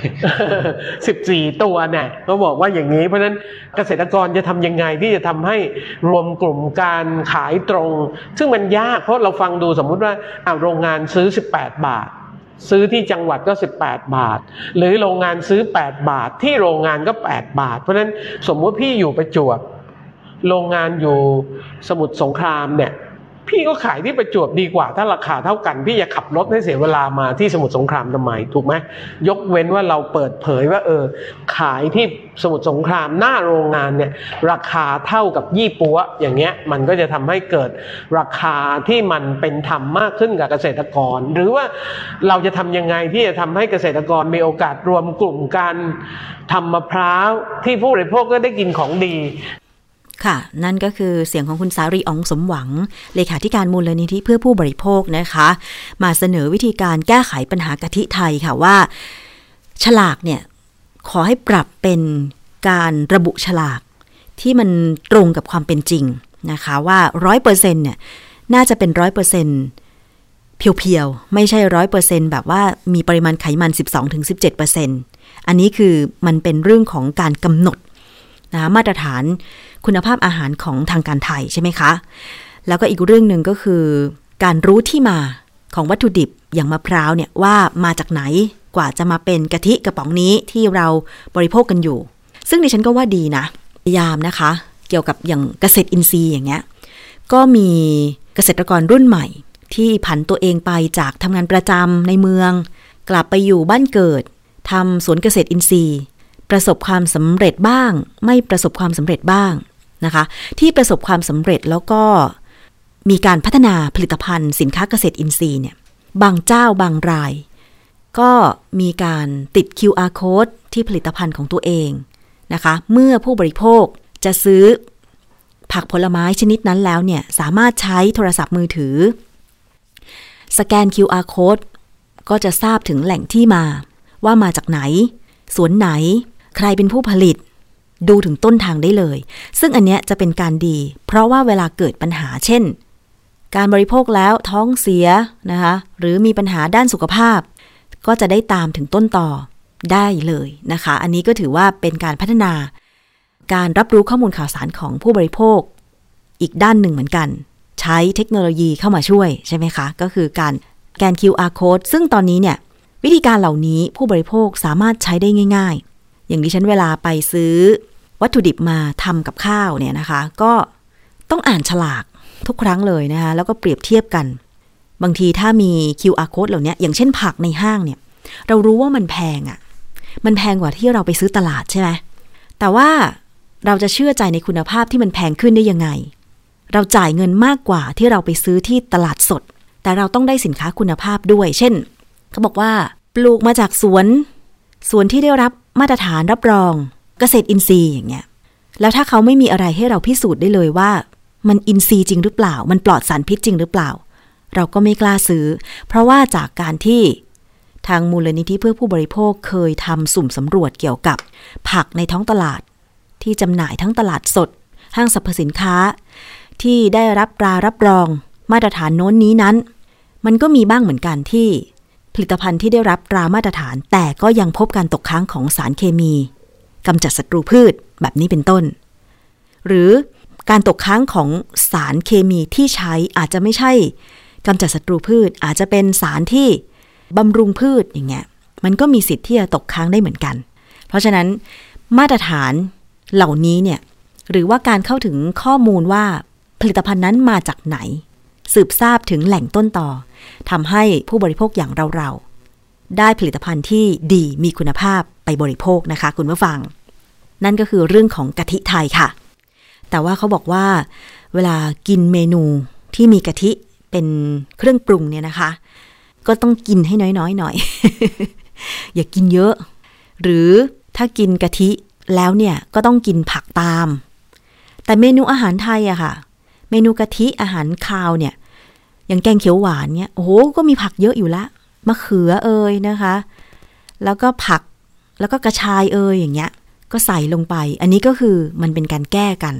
สิบสี่ตัวเนี่ยก็บอกว่าอย่างนี้ เพราะฉะนั้นเกษตรกรจะทำยังไงที่จะทำให้รวมกลุ่มการขายตรง ซึ่งมันยากเพราะเราฟังดูสมมุติว่าอ่าโรงงานซื้อ 18 บาท ซื้อที่จังหวัดก็ 18 บาท หรือโรงงานซื้อ 8 บาท ที่โรงงานก็ 8 บาท เพราะฉะนั้นสมมุติพี่อยู่ประจวบโรงงานอยู่สมุทรสงครามเนี่ย พี่ก็ขายที่ประจวบดีกว่า ถ้าราคาเท่ากัน พี่จะขับรถให้เสียเวลามาที่สมุทรสงครามทำไมถูกไหมยกเว้นว่าเราเปิดเผยว่า เออ ขายที่สมุทรสงครามหน้าโรงงานเนี่ย ราคาเท่ากับยี่ปัวอย่างเงี้ยมันก็จะทำให้เกิดราคาที่มันเป็นธรรมมากขึ้นกับเกษตรกร หรือว่าเราจะทำยังไงที่จะทำให้เกษตรกรมีโอกาสรวมกลุ่มกันทำมะพร้าวที่ผู้บริโภคก็ได้กินของดี ค่ะ นั่นก็คือเสียงของคุณสารีอองสมหวัง เลขาธิการมูลนิธิเพื่อผู้บริโภคนะคะ มาเสนอวิธีการแก้ไขปัญหากะทิไทยค่ะว่า ฉลากเนี่ย ขอให้ปรับเป็นการระบุฉลากที่มันตรงกับความเป็นจริงนะคะ ว่าร้อยเปอร์เซ็นเนี่ยน่าจะเป็นร้อยเปอร์เซ็นเพียวๆ ไม่ใช่ร้อยเปอร์เซ็นแบบว่ามีปริมาณไขมัน 12-17%อันนี้คือมันเป็นเรื่องของการกำหนดนะคะมาตรฐาน คุณภาพอาหารของทางการไทยใช่ไหมคะ แล้วก็อีกเรื่องหนึ่งก็คือ การรู้ที่มาของวัตถุดิบอย่างมะพร้าวเนี่ยว่ามาจากไหนกว่าจะมาเป็นกะทิกระป๋องนี้ที่เราบริโภคกันอยู่ ซึ่งดิฉันก็ว่าดีนะพยายามนะคะ เกี่ยวกับอย่างเกษตรอินทรีย์อย่างเงี้ยก็มีเกษตรกรรุ่นใหม่ ที่ผันตัวเองไปจากทำงานประจำในเมือง กลับไปอยู่บ้านเกิดทำสวนเกษตรอินทรีย์ ประสบความสำเร็จบ้าง ไม่ประสบความสำเร็จบ้าง นะคะ ที่ประสบความสำเร็จแล้วก็มีการพัฒนาผลิตภัณฑ์สินค้าเกษตรอินทรีย์เนี่ยบางเจ้าบางราย ก็มีการติด QR code ที่ผลิตภัณฑ์ของตัวเองนะคะ เมื่อผู้บริโภคจะซื้อผักผลไม้ชนิดนั้นแล้วเนี่ย สามารถใช้โทรศัพท์มือถือ สแกน QR code ก็จะทราบถึงแหล่งที่มา ว่ามาจากไหน สวนไหน ใครเป็นผู้ผลิต ดูถึงต้นทางได้เลย ซึ่งอันเนี้ยจะเป็นการดี เพราะว่าเวลาเกิดปัญหาเช่น การบริโภคแล้วท้องเสียนะคะหรือมีปัญหาด้านสุขภาพ ก็จะได้ตามถึงต้นต่อได้เลยนะคะ อันนี้ก็ถือว่าเป็นการพัฒนา การรับรู้ข้อมูลข่าวสารของผู้บริโภค อีกด้านหนึ่งเหมือนกัน ใช้เทคโนโลยีเข้ามาช่วยใช่ไหมคะ ก็คือการแกน QR code ซึ่งตอนนี้เนี่ยวิธีการเหล่านี้ผู้บริโภคสามารถใช้ได้ง่ายๆ อย่างดิฉันเวลาไปซื้อวัตถุดิบมาทำกับข้าวเนี่ยนะคะ ก็ต้องอ่านฉลากทุกครั้งเลยนะคะแล้วก็เปรียบเทียบกัน บางทีถ้ามี QR code เหล่านี้อย่างเช่นผักในห้างเนี่ย เรารู้ว่ามันแพงอะ่ะ มันแพงกว่าที่เราไปซื้อตลาดใช่ไหมแต่ว่าเราจะเชื่อใจในคุณภาพที่มันแพงขึ้นได้ยังไง เราจ่ายเงินมากกว่าที่เราไปซื้อที่ตลาดสด แต่เราต้องได้สินค้าคุณภาพด้วย เช่น เขาบอกว่า ปลูกมาจากสวน สวนที่ได้รับ มาตรฐานรับรองเกษตรอินทรีย์อย่างเงี้ย แล้วถ้าเขาไม่มีอะไรให้เราพิสูจน์ได้เลยว่า มันอินทรีย์จริงหรือเปล่า มันปลอดสารพิษจริงหรือเปล่า เราก็ไม่กล้าซื้อ เพราะว่าจากการที่ทางมูลนิธิเพื่อผู้บริโภคเคยทำสุ่มสำรวจเกี่ยวกับ ผักในท้องตลาด ที่จำหน่ายทั้งตลาดสด ห้างสรรพสินค้า ที่ได้รับตรารับรอง มาตรฐานโน้นนี้นั้น มันก็มีบ้างเหมือนกันที่ ผลิตภัณฑ์ที่ได้รับตรามาตรฐาน แต่ก็ยังพบการตกค้างของสารเคมีกำจัดศัตรูพืชแบบนี้เป็นต้น หรือการตกค้างของสารเคมีที่ใช้อาจจะไม่ใช่กำจัดศัตรูพืชอาจจะเป็นสารที่บำรุงพืชอย่างเงี้ยมันก็มีสิทธิ์ที่จะตกค้างได้เหมือนกัน เพราะฉะนั้นมาตรฐานเหล่านี้เนี่ยหรือว่าการเข้าถึงข้อมูลว่าผลิตภัณฑ์นั้นมาจากไหน สืบทราบถึงแหล่งต้นต่อ ทำให้ผู้บริโภคอย่างเราๆ ได้ผลิตภัณฑ์ที่ดีมีคุณภาพไปบริโภคนะคะ คุณผู้ฟัง นั่นก็คือเรื่องของกะทิไทยค่ะ แต่ว่าเขาบอกว่า เวลากินเมนูที่มีกะทิเป็นเครื่องปรุงเนี่ยนะคะ ก็ต้องกินให้น้อยๆหน่อย อย่ากินเยอะ หรือถ้ากินกะทิแล้วเนี่ยก็ต้องกินผักตาม แต่เมนูอาหารไทยอะค่ะ เมนูกะทิอาหารคาวเนี่ย อย่างแกงเขียวหวานเนี่ยโอ้โหก็มีผักเยอะอยู่ละมะเขือเอ่ยนะคะ แล้วก็ผักแล้วก็กระชายเอ่ยอย่างเงี้ย ก็ใส่ลงไป อันนี้ก็คือมันเป็นการแก้กัน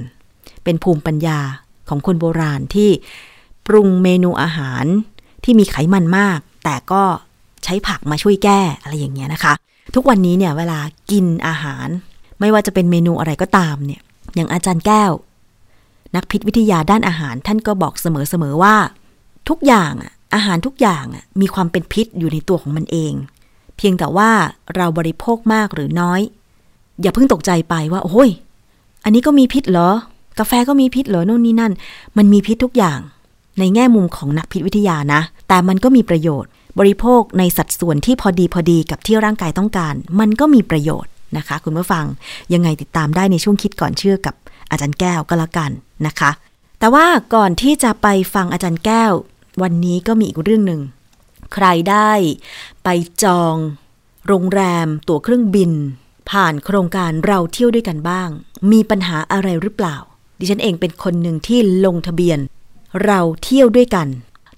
เป็นภูมิปัญญาของคนโบราณที่ปรุงเมนูอาหารที่มีไขมันมาก แต่ก็ใช้ผักมาช่วยแก้อะไรอย่างเงี้ยนะคะ ทุกวันนี้เนี่ยเวลากินอาหาร ไม่ว่าจะเป็นเมนูอะไรก็ตามเนี่ยอย่างอาจารย์แก้ว นักพิษวิทยาด้านอาหารท่านก็บอกเสมอๆว่า ทุกอย่างอะอาหารทุกอย่างอะมีความเป็นพิษอยู่ในตัวของมันเอง เพียงแต่ว่าเราบริโภคมากหรือน้อย อย่าเพิ่งตกใจไปว่า โอ้ย อันนี้ก็มีพิษเหรอ กาแฟก็มีพิษเหรอโน่นนี่นั่น มันมีพิษทุกอย่าง ในแง่มุมของนักพิษวิทยานะ แต่มันก็มีประโยชน์ บริโภคในสัดส่วนที่พอดีพอดีกับที่ร่างกายต้องการ มันก็มีประโยชน์นะคะ คุณผู้ฟังยังไงติดตามได้ในช่วงคิดก่อนเชื่อกับอาจารย์แก้วก็แล้วกันนะคะ แต่ว่าก่อนที่จะไปฟังอาจารย์แก้ว วันนี้ก็มีอีกเรื่องหนึ่ง ใครได้ไปจองโรงแรมตั๋วเครื่องบิน ผ่านโครงการเราเที่ยวด้วยกันบ้าง มีปัญหาอะไรหรือเปล่า ดิฉันเองเป็นคนหนึ่งที่ลงทะเบียน เราเที่ยวด้วยกัน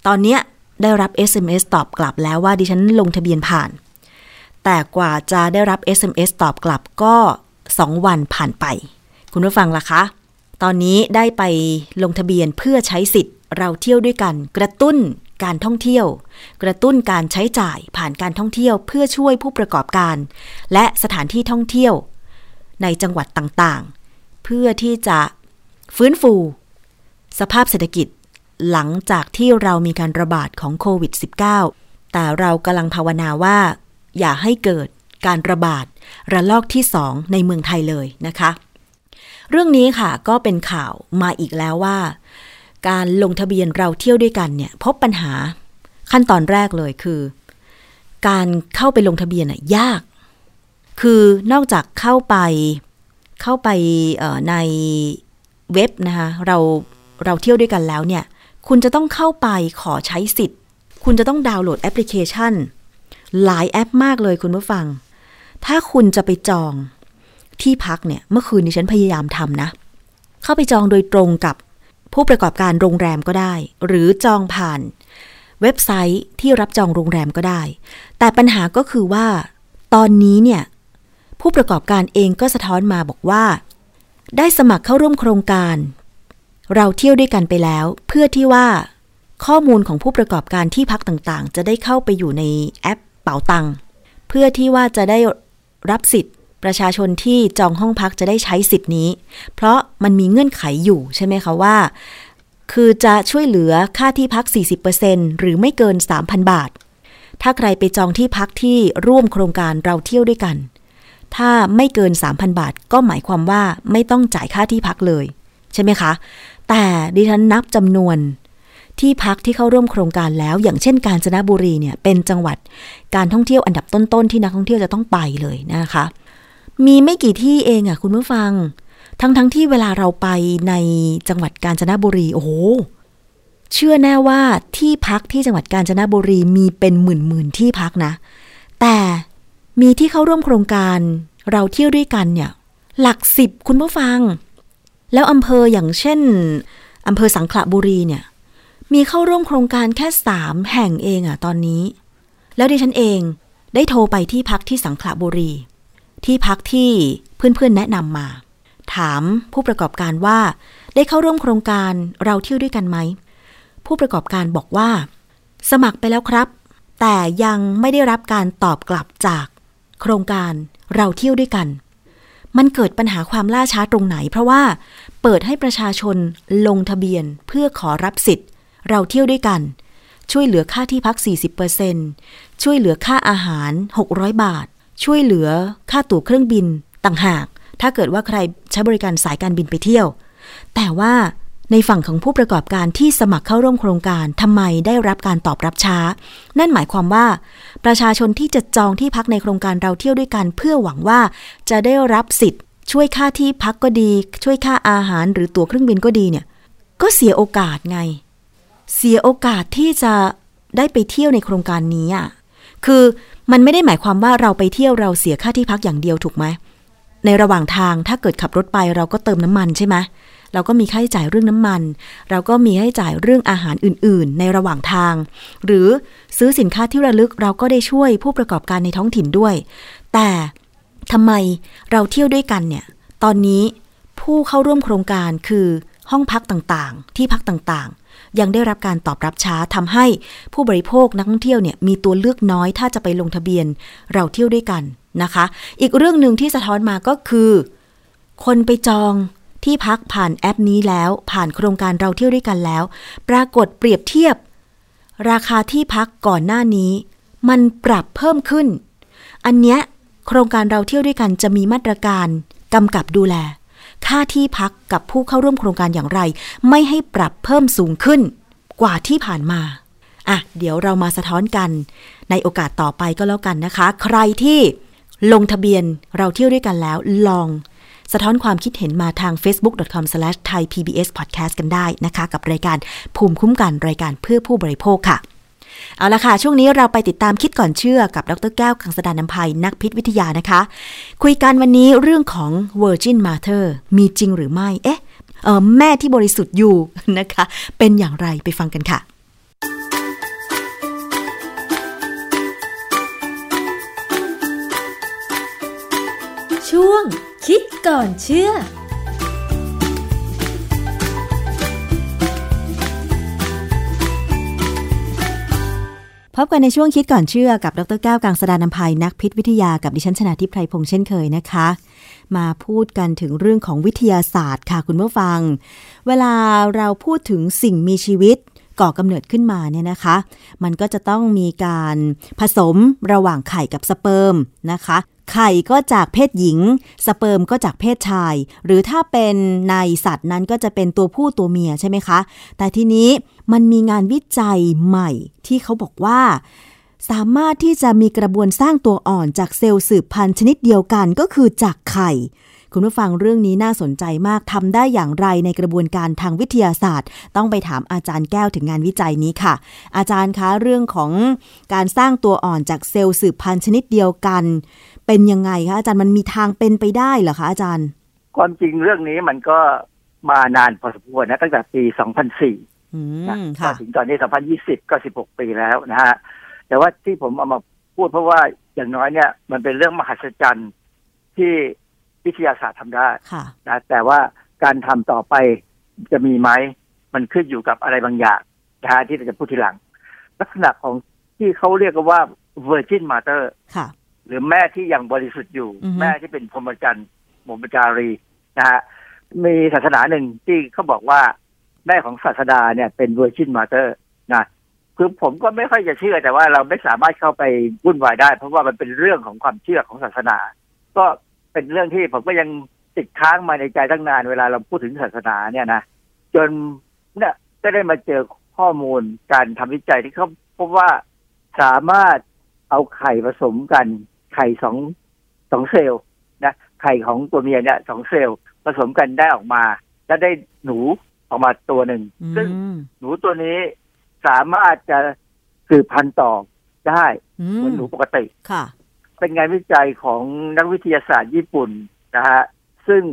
ตอนเนี้ยได้รับ SMS ตอบกลับแล้วว่าดิฉันลงทะเบียนผ่าน แต่กว่าจะได้รับ SMS ตอบกลับก็ 2 วันผ่านไป คุณผู้ฟังล่ะคะ ตอนนี้ได้ไปลงทะเบียนเพื่อใช้สิทธิ์ เราเที่ยวด้วยกัน กระตุ้นการท่องเที่ยว กระตุ้นการใช้จ่ายผ่านการท่องเที่ยวเพื่อช่วยผู้ประกอบการ และสถานที่ท่องเที่ยว ในจังหวัดต่างๆ เพื่อที่จะฟื้นฟู สภาพเศรษฐกิจหลังจากที่เรามีการระบาดของโควิด -19 แต่เรากำลังภาวนาว่า อย่าให้เกิดการระบาดระลอกที่สองในเมืองไทยเลยนะคะ เรื่องนี้ค่ะก็เป็นข่าวมาอีกแล้วว่า การลงทะเบียนเราเที่ยวด้วยกันเนี่ยพบปัญหาขั้นตอนแรกเลยคือ การเข้าไปลงทะเบียนน่ะยาก คือนอกจากเข้าไปเข้าไปในเว็บนะคะเราเราเที่ยวด้วยกันแล้วเนี่ย คุณจะต้องเข้าไปขอใช้สิทธิ์ คุณจะต้องดาวน์โหลดแอปพลิเคชัน หลายแอปมากเลยคุณผู้ฟัง ถ้าคุณจะไปจองที่พักเนี่ย เมื่อคืนนี้ฉันพยายามทำนะ เข้าไปจองโดยตรงกับ ผู้ประกอบการโรงแรมก็ได้ หรือจองผ่านเว็บไซต์ที่รับจองโรงแรมก็ได้ แต่ปัญหาก็คือว่า ตอนนี้เนี่ยผู้ประกอบการเองก็สะท้อนมาบอกว่า ได้สมัครเข้าร่วมโครงการ เราเที่ยวด้วยกันไปแล้ว เพื่อที่ว่า ข้อมูลของผู้ประกอบการที่พักต่างๆ จะได้เข้าไปอยู่ในแอปเป๋าตัง เพื่อที่ว่าจะได้รับสิทธิ์ ประชาชนที่จองห้องพักจะได้ใช้สิทธิ์นี้ เพราะมันมีเงื่อนไขอยู่ใช่ไหมคะว่า คือจะช่วยเหลือค่าที่พัก 40%หรือไม่เกิน 3,000 บาท ถ้าใครไปจองที่พักที่ร่วมโครงการเราเที่ยวด้วยกัน ถ้าไม่เกิน 3,000 บาท ก็หมายความว่าไม่ต้องจ่ายค่าที่พักเลย ใช่ไหมคะ แต่ดิฉันนับจำนวนที่พักที่เข้าร่วมโครงการแล้ว อย่างเช่นกาญจนบุรีเนี่ยเป็นจังหวัดการท่องเที่ยวอันดับต้นๆที่นักท่องเที่ยวจะต้องไปเลยนะคะ มีไม่กี่ที่เองอะคุณผู้ฟัง ทั้งๆทที่เวลาเราไปในจังหวัดกาญจนบุรี โอ้โห เชื่อแน่ว่าที่พักที่จังหวัดกาญจนบุรีมีเป็นหมื่นๆที่พักนะ แต่มีที่เข้าร่วมโครงการเราเที่ยวด้วยกันเนี่ย หลักสิบคุณผู้ฟัง แล้วอำเภออย่างเช่นอำเภอสังขละบุรีเนี่ย มีเข้าร่วมโครงการแค่สามแห่งเองอะตอนนี้ แล้วดิฉันเองได้โทรไปที่พักที่สังขละบุรี ที่พักที่เพื่อนๆแนะนำมา ถามผู้ประกอบการว่า ได้เข้าร่วมโครงการเราเที่ยวด้วยกันไหม ผู้ประกอบการบอกว่า สมัครไปแล้วครับ แต่ยังไม่ได้รับการตอบกลับจาก โครงการเราเที่ยวด้วยกัน มันเกิดปัญหาความล่าช้าตรงไหน เพราะว่า เปิดให้ประชาชนลงทะเบียนเพื่อขอรับสิทธิ์ เราเที่ยวด้วยกัน ช่วยเหลือค่าที่พัก 40%ช่วยเหลือค่าอาหาร 600 บาท ช่วยเหลือค่าตั๋วเครื่องบินต่างหาก ถ้าเกิดว่าใครใช้บริการสายการบินไปเที่ยว แต่ว่าในฝั่งของผู้ประกอบการที่สมัครเข้าร่วมโครงการทำไมได้รับการตอบรับช้า นั่นหมายความว่า ประชาชนที่จะจองที่พักในโครงการเราเที่ยวด้วยกัน เพื่อหวังว่าจะได้รับสิทธิ์ ช่วยค่าที่พักก็ดี ช่วยค่าอาหารหรือตั๋วเครื่องบินก็ดีเนี่ย ก็เสียโอกาสไง เสียโอกาสที่จะได้ไปเที่ยวในโครงการนี้อะ คือมันไม่ได้หมายความว่าเราไปเที่ยวเราเสียค่าที่พักอย่างเดียวถูกไหมในระหว่างทางถ้าเกิดขับรถไปเราก็เติมน้ำมันใช่ไหมเราก็มีค่าใช้จ่ายเรื่องน้ำมัน เราก็มีค่าใช้จ่ายเรื่องอาหารอื่น ๆ ในระหว่างทาง หรือซื้อสินค้าที่ระลึกเราก็ได้ช่วยผู้ประกอบการในท้องถิ่นด้วย แต่ทำไมเราเที่ยวด้วยกันเนี่ย ตอนนี้ผู้เข้าร่วมโครงการคือห้องพักต่างๆ ที่พักต่างๆ ยังได้รับการตอบรับช้าทำให้ผู้บริโภคนักท่องเที่ยวเนี่ยมีตัวเลือกน้อยถ้าจะไปลงทะเบียนเราเที่ยวด้วยกันนะคะ อีกเรื่องหนึ่งที่สะท้อนมาก็คือ คนไปจองที่พักผ่านแอปนี้แล้ว ผ่านโครงการเราเที่ยวด้วยกันแล้ว ปรากฏเปรียบเทียบ ราคาที่พักก่อนหน้านี้ มันปรับเพิ่มขึ้น อันเนี้ยโครงการเราเที่ยวด้วยกันจะมีมาตรการกำกับดูแล ค่าที่พักกับผู้เข้าร่วมโครงการอย่างไร ไม่ให้ปรับเพิ่มสูงขึ้นกว่าที่ผ่านมาอะเดี๋ยวเรามาสะท้อนกันในโอกาสต่อไปก็แล้วกันนะคะ ใครที่ลงทะเบียนเราเที่ยวด้วยกันแล้วลองสะท้อนความคิดเห็นมาทาง facebook.com/thaipbspodcast กันได้นะคะ กับรายการภูมิคุ้มกันรายการเพื่อผู้บริโภคค่ะ เอาละค่ะ ช่วงนี้เราไปติดตามคิดก่อนเชื่อกับดรแก้วขังสดานนภัยนักพิษวิทยานะคะ คุยกันวันนี้เรื่องของ Virgin Mother มีจริงหรือไม่ เอ๊ะแม่ที่บริสุทธิ์อยู่นะคะ เป็นอย่างไรไปฟังกันค่ะ ช่วงคิดก่อนเชื่อ พบกันในช่วงคิดก่อนเชื่อกับดรแก้วกังสดานนภัยนักพิษวิทยากับดิฉันชนะทิพไพรพงษ์เช่นเคยนะคะ มาพูดกันถึงเรื่องของวิทยาศาสตร์ค่ะคุณผู้ฟัง เวลาเราพูดถึงสิ่งมีชีวิตก่อกำเนิดขึ้นมาเนี่ยนะคะ มันก็จะต้องมีการผสมระหว่างไข่กับสเปิร์มนะคะ ไข่ก็จากเพศหญิง สเปิร์มก็จากเพศชาย หรือถ้าเป็นในสัตว์นั้นก็จะเป็นตัวผู้ตัวเมียใช่ไหมคะ แต่ทีนี้มันมีงานวิจัยใหม่ที่เขาบอกว่า สามารถที่จะมีกระบวนสร้างตัวอ่อนจากเซลล์สืบพันธุ์ชนิดเดียวกันก็คือจากไข่คุณผู้ฟังเรื่องนี้น่าสนใจมากทำได้อย่างไรในกระบวนการทางวิทยาศาสตร์ ต้องไปถามอาจารย์แก้วถึงงานวิจัยนี้ค่ะ อาจารย์คะเรื่องของการสร้างตัวอ่อนจากเซลล์สืบพันธุ์ชนิดเดียวกัน เป็นยังไงคะอาจารย์มันมีทางเป็นไปได้เหรอคะอาจารย์ ความจริงเรื่องนี้มันก็มานานพอสมควรนะตั้งแต่ปี 2004อืนะมก็ค่ะถึงตอนนี้ 2020 ก็ 16 ปีแล้วนะฮะแต่ว่าที่ผมเอามาพูดเพราะว่าอย่างน้อยเนี่ย มันเป็นเรื่องมหัศจรรย์ที่วิทยาศาสตร์ทำได้ค่ะนะแต่ว่าการทำต่อไปจะมีไหมมันขึ้นอยู่กับอะไรบางอย่างนะฮะที่เราจะพูดทีหลัง ลักษณะของที่เขาเรียกกันว่า virgin mother ค่ะ หรือแม่ที่ยังบริสุทธิ์อยู่อือฮึแม่ที่เป็นพรหมจรรย์พรหมจารีนะฮะมีศาสนาหนึ่งที่เขาบอกว่า แม่ของศาสดาเนี่ยเป็น virgin mother นะคือผมก็ไม่ค่อยจะเชื่อแต่ว่าเราไม่สามารถเข้าไปวุ่นวายได้ เพราะว่ามันเป็นเรื่องของความเชื่อของศาสนา ก็เป็นเรื่องที่ผมก็ยังติดค้างมาในใจตั้งนานเวลาเราพูดถึงศาสนาเนี่ยนะจนเนี่ยก็ได้มาเจอข้อมูลการทำวิจัยที่เขาพบว่าสามารถเอาไข่ผสมกัน ไข่สองสองเซลล์นะไข่ของตัวเมียเนี่ยสองเซลล์ผสมกันได้ออกมา แล้วได้หนูออกมาตัวหนึ่งอืซึ่งมหนูตัวนี้สามารถจะสืบพันธุ์ต่อได้อืเหมือนมหนูปกติค่ะ เป็นงานวิจัยของนักวิทยาศาสตร์ญี่ปุ่นนะฮะซึ่ง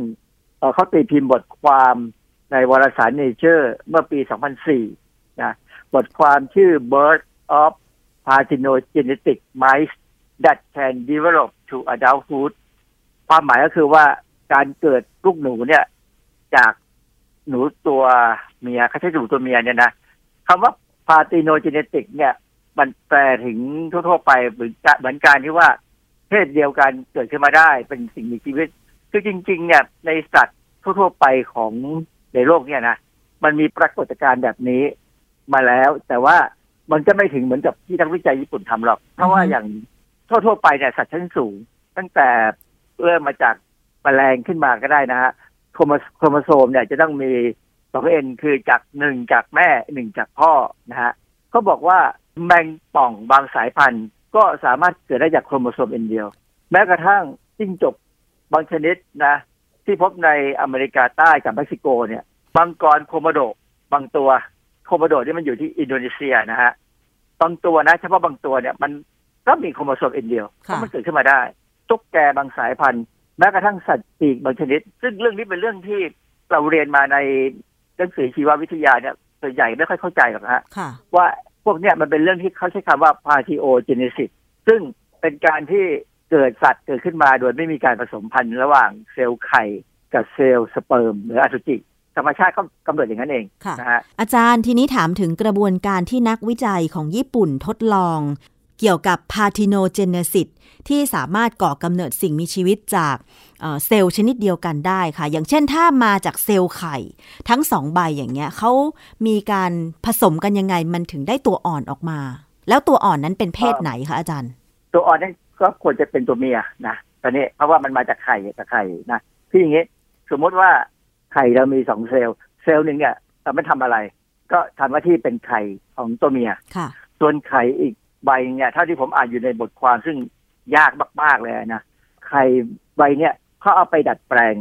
เอ่อเขาตีพิมพ์บทความในวารสาร Nature เมื่อปี 2004 นะ บทความชื่อ Birth of Parthenogenetic Mice that can develop to adulthood ความหมายก็คือว่าการเกิดลูกหนูเนี่ย จากหนูตัวเมียเขาใช้หนูตัวเมียเนี่ยนะคำว่า Parthenogenetic เนี่ย มันแปลถึงทั่วๆไปเหมือนกันเหมือนการที่ว่าเพศเดียวกันเกิดขึ้นมาได้เป็นสิ่งมีชีวิต คือจริง ๆ เนี่ย ในสัตว์ทั่วๆไปของในโลกเนี่ยนะมันมีปรากฏการณ์แบบนี้มาแล้ว แต่ว่ามันจะไม่ถึงเหมือนกับที่นักวิจัยญี่ปุ่นทำหรอก เพราะว่าอย่าง ทั่วๆไปเนี่ยสัตว์ชั้นสูง ตั้งแต่เริ่มมาจากแมลงขึ้นมาก็ได้นะฮะโครโมโครโมโซมเนี่ยจะต้องมีสอง n คือจากหนึ่งจากแม่หนึ่งจากพ่อนะฮะเขาบอกว่าแมงป่องบางสายพันธุ์ ก็สามารถเกิดได้จากโครโมโซม n เดียว แม้กระทั่งจิ้งจกบางชนิดนะ ที่พบในอเมริกาใต้กับเม็กซิโกเนี่ยมังกรโคโมโดบางตัวโคโมโดที่มันอยู่ที่อินโดนีเซียนะฮะบางตัวนะเฉพาะบางตัวเนี่ยมัน ก็มีโครโมโซม n เดียวค่ะก็มันเกิดขึ้นมาได้ตุ๊กแกบางสายพันธุ์แม้กระทั่งสัตว์ปีกบางชนิด ซึ่งเรื่องนี้เป็นเรื่องที่เราเรียนมาในหนังสือชีววิทยาเนี่ยส่วนใหญ่ไม่ค่อยเข้าใจหรอกนะฮะค่ะว่าพวกเนี้ยมันเป็นเรื่องที่เขาใช้คำว่า partiogenesis ซึ่งเป็นการที่เกิดสัตว์เกิดขึ้นมาโดยไม่มีการผสมพันธุ์ระหว่างเซลล์ไข่กับเซลล์สเปิร์มหรืออสุจิธรรมชาติก็กำเนิดอย่างนั้นเองค่ะนะฮะอาจารย์ทีนี้ถามถึงกระบวนการที่นักวิจัยของญี่ปุ่นทดลอง เกี่ยวกับ parthenogenesis ที่สามารถก่อกำเนิดสิ่งมีชีวิตจากเอ่อเซลล์ชนิดเดียวกันได้ค่ะ อย่างเช่นถ้ามาจากเซลล์ไข่ ทั้งสองใบอย่างเงี้ยเขามีการผสมกันยังไงมันถึงได้ตัวอ่อนออกมา แล้วตัวอ่อนนั้นเป็นเพศไหนคะอาจารย์ ตัวอ่อนนั้นก็ควรจะเป็นตัวเมียนะตอนนี้เพราะว่ามันมาจากไข่จากไข่นะที่อย่างงี้สมมติว่าไข่เรามีสองเซลล์เซลล์หนึ่งเนี่ยเราไม่ทำอะไร ก็ทำหน้าที่เป็นไข่ของตัวเมียค่ะส่วนไข่อีก ใบเนี่ยเท่าที่ผมอ่านอยู่ในบทความซึ่งยากมากๆเลยนะไข่ใบเนี่ยเขาเอาไปดัดแปลง